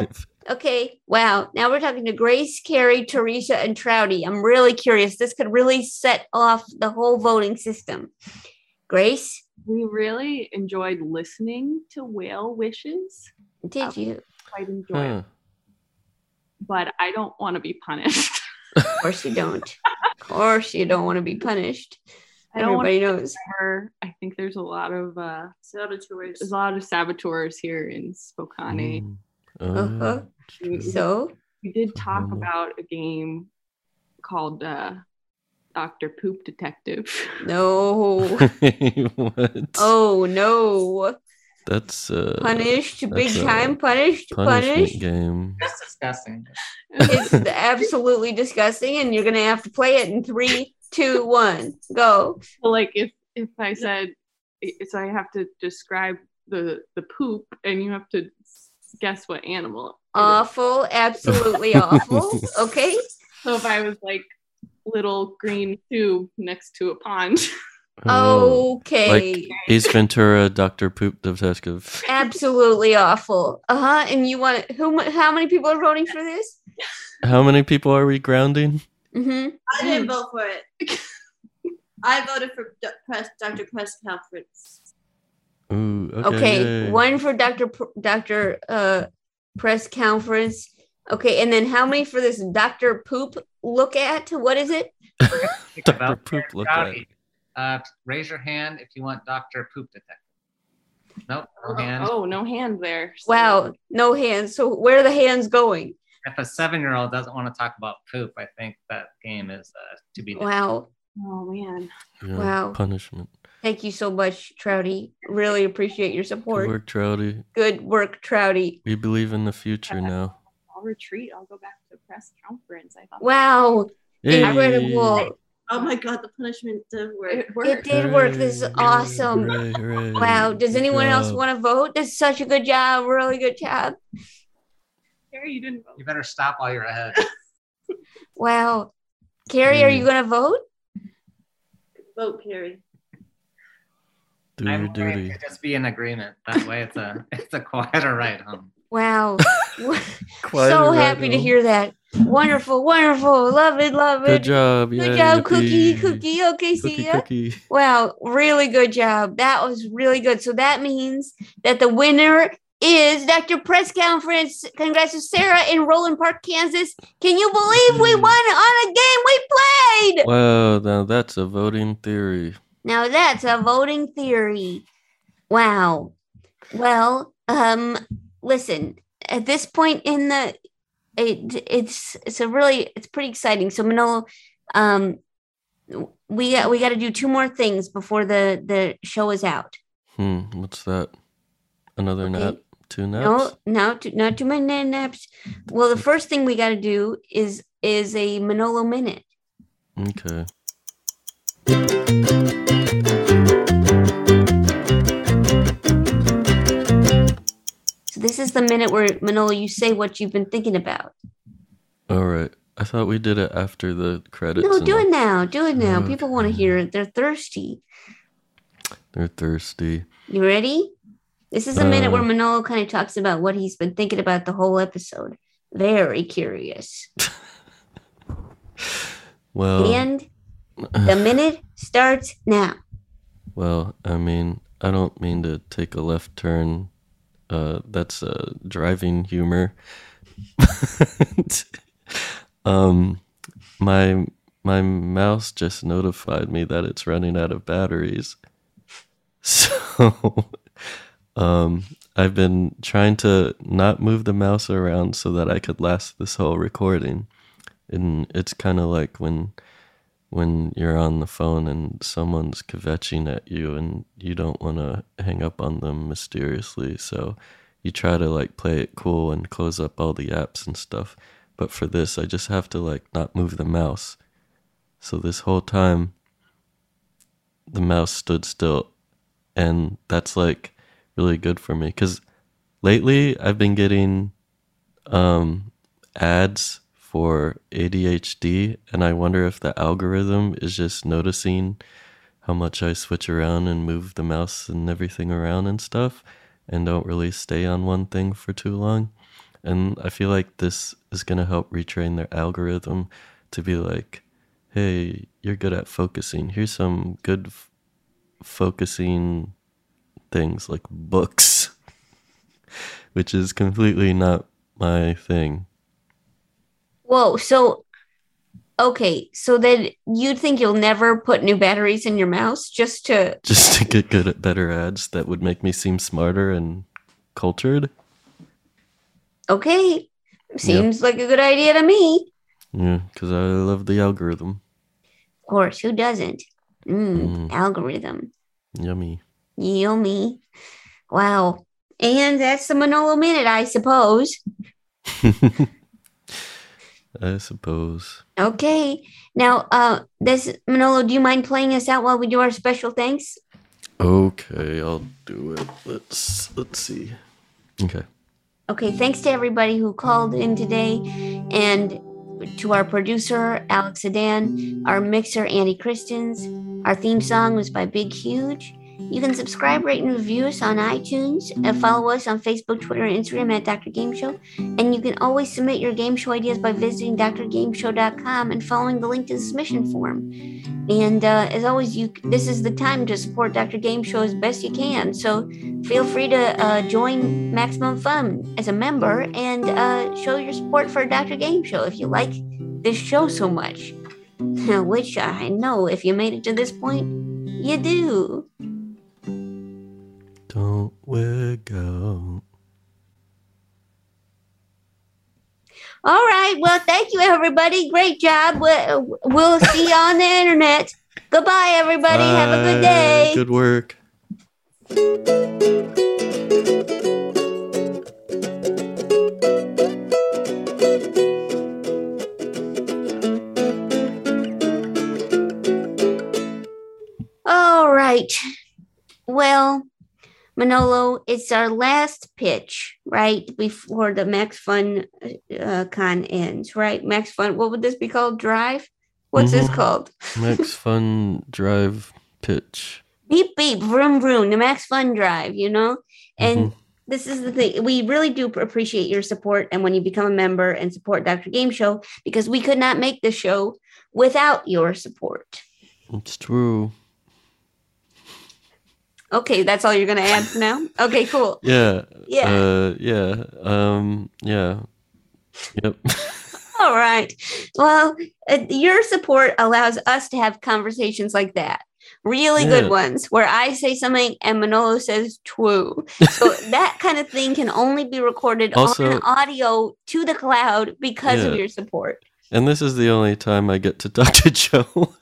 Okay. Wow. Now we're talking to Grace, Carey, Theresa, and Trouty. I'm really curious. This could really set off the whole voting system. Grace, We really enjoyed listening to whale wishes. did uh, you? Quite enjoyed Huh. It. But I don't want to be punished. Of course you don't. Of course you don't want to be punished. I don't Everybody knows. Her. I think there's a lot of uh, saboteurs. There's a lot of saboteurs here in Spokane. Uh-huh. We- So? we did talk about a game called uh, Doctor Poop Detective. No. what? Oh no. That's uh Punished, big that's a time, punished, punished. game. That's disgusting. It's absolutely disgusting, and you're gonna have to play it in three, two, one, go. So, like if if I said, so I have to describe the the poop, and you have to guess what animal. Awful, absolutely awful. Okay. So if I was like little green tube next to a pond. Okay. Like Ace Ventura, Doctor Poop Detective. Absolutely awful. Uh huh. And you want who? How many people are voting for this? How many people are we grounding? Mm-hmm. I didn't vote for it. I voted for D- press, Dr. Press Conference. Ooh, okay. Okay, one for Dr. Pr- Dr. Uh, press conference. Okay, and then how many for this Dr. Poop look at? What is it? Dr. Poop look at. Rowdy, uh, raise your hand if you want Dr. Poop Detective. Nope, no hand. Oh, no hand there. Wow, no hands. So where are the hands going? If a seven-year-old doesn't want to talk about poop, I think that game is uh, to be. Wow. Oh man. Yeah, Wow. Punishment. Thank you so much, Trouty. Really appreciate your support. Good work, Trouty. Good work, Trouty. We believe in the future now. I'll retreat. I'll go back to the press conference. I thought. Wow. Yay. Incredible. Oh my god, the punishment did work. It did work. This is awesome. Hooray, hooray. Wow. Does Good anyone else want to vote? That's such a good job. Really good job. Carey, you didn't vote. You better stop while you're ahead. Wow. Carey, are you going to vote? Vote, Carey. Do your I'm duty. just be in agreement. That way, it's a it's a quieter ride home. Wow. So happy to hear that. Wonderful, wonderful. Love it, love it. Good job. Good yay, job, Cookie. Cookie. Okay, see Cookie, ya. cookie. Wow, really good job. That was really good. So that means that the winner is Dr. Press Conference. Congrats to Sarah in Roeland Park, Kansas. Can you believe we won on a game we played? Wow, now that's a voting theory. Now that's a voting theory. Wow. Well, um, listen. At this point in the, it, it's it's a really it's pretty exciting. So Manolo, um, we got we got to do two more things before the the show is out. Hmm, what's that? Another nap? Two naps? No, no, too, not too many naps. Well, the first thing we got to do is is a Manolo minute. Okay. So this is the minute where Manolo, you say what you've been thinking about. All right. I thought we did it after the credits. No, do it now. Do it now. Okay. People want to hear it. They're thirsty. They're thirsty. You ready? This is a minute where Uh. Manolo kind of talks about what he's been thinking about the whole episode. Very curious. Well, and the minute starts now. well, I mean, I don't mean to take a left turn. Uh, that's uh, driving humor. um, my my mouse just notified me that it's running out of batteries. So, um, I've been trying to not move the mouse around so that I could last this whole recording. And it's kind of like when when you're on the phone and someone's kvetching at you and you don't want to hang up on them mysteriously. So you try to like play it cool and close up all the apps and stuff. But for this i just have to like not move the mouse. So this whole time the mouse stood still. And that's like really good for me because lately i've been getting um, ads for ADHD, and I wonder if the algorithm is just noticing how much I switch around and move the mouse and everything around and stuff, and don't really stay on one thing for too long. And I feel like this is going to help retrain their algorithm to be like, hey, you're good at focusing. Here's some good f- focusing things like books, which is completely not my thing. Whoa. So, okay. So then you'd think you'll never put new batteries in your mouse just to. Just to get good at better ads that would make me seem smarter and cultured. Okay. Seems like a good idea to me. Yeah, because I love the algorithm. Of course. Who doesn't? Mm, Mm. Algorithm. Yummy. Yummy. Wow. And that's the Manolo Minute, I suppose. I suppose. Okay. Now, uh, this Manolo, do you mind playing us out while we do our special thanks? Okay, I'll do it. Let's let's see. Okay. Okay, thanks to everybody who called in today and to our producer, Alex Sedan, our mixer, Andy Christens. Our theme song was by Big Huge. You can subscribe, rate, and review us on iTunes and follow us on Facebook, Twitter, and Instagram at Dr. Game Show. And you can always submit your game show ideas by visiting drgameshow.com and following the link to the submission form. And uh, as always, you this is the time to support Dr. Game Show as best you can. So feel free to uh, join Maximum Fun as a member and uh, show your support for Dr. Game Show if you like this show so much. Which I know if you made it to this point, you do. Don't wig out. All right. Well, thank you, everybody. Great job. We'll, we'll see you on the internet. Goodbye, everybody. Have a good day. Good work. All right. Well, Manolo, it's our last pitch, right? Before the Max Fun uh, Con ends, right? Max Fun, what would this be called? Drive? What's this Mhm. called? Max Fun Drive Pitch. Beep, beep, vroom, vroom, the Max Fun Drive, you know? And Mhm. this is the thing. We really do appreciate your support. And when you become a member and support Dr. Game Show, because we could not make the show without your support. It's true. Okay, that's all you're going to add for now? Okay, cool. Yeah. Yeah. Uh, yeah. Um. Yeah. Yep. All right. Well, uh, your support allows us to have conversations like that. Really good ones where I say something and Manolo says true. So that kind of thing can only be recorded Also- on audio to the cloud because of your support. And this is the only time I get to talk to Jo.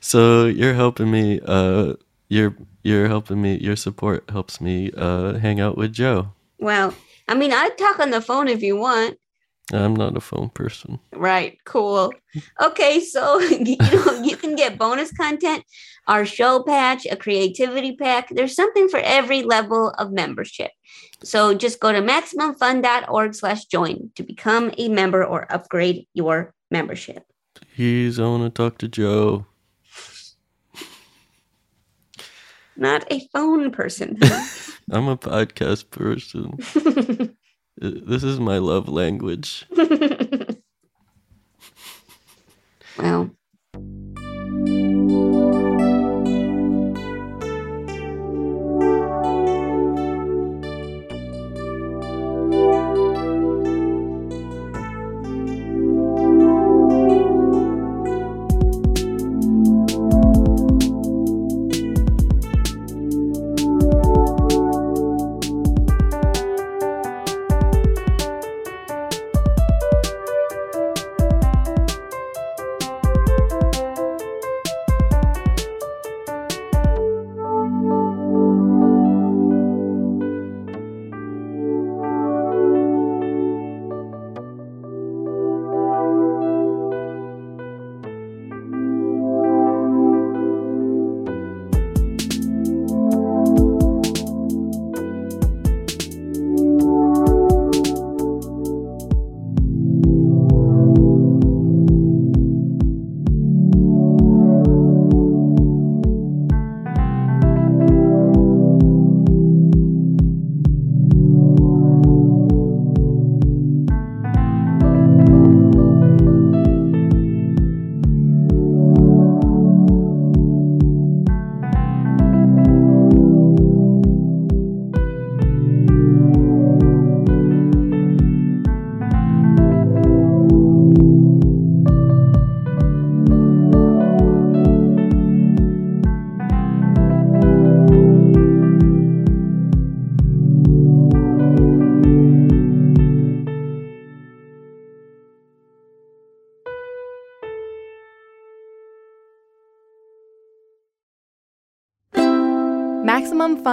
so you're helping me. Uh, you're you're helping me. Your support helps me uh hang out with Jo. Well, I mean, I'd talk on the phone if you want. I'm not a phone person. Right, cool. Okay, so you know you can get bonus content, our show patch, a creativity pack. There's something for every level of membership. So just go to maximumfun.org slash join to become a member or upgrade your membership. He's I want to talk to Jo. Not a phone person. I'm a podcast person. This is my love language. well,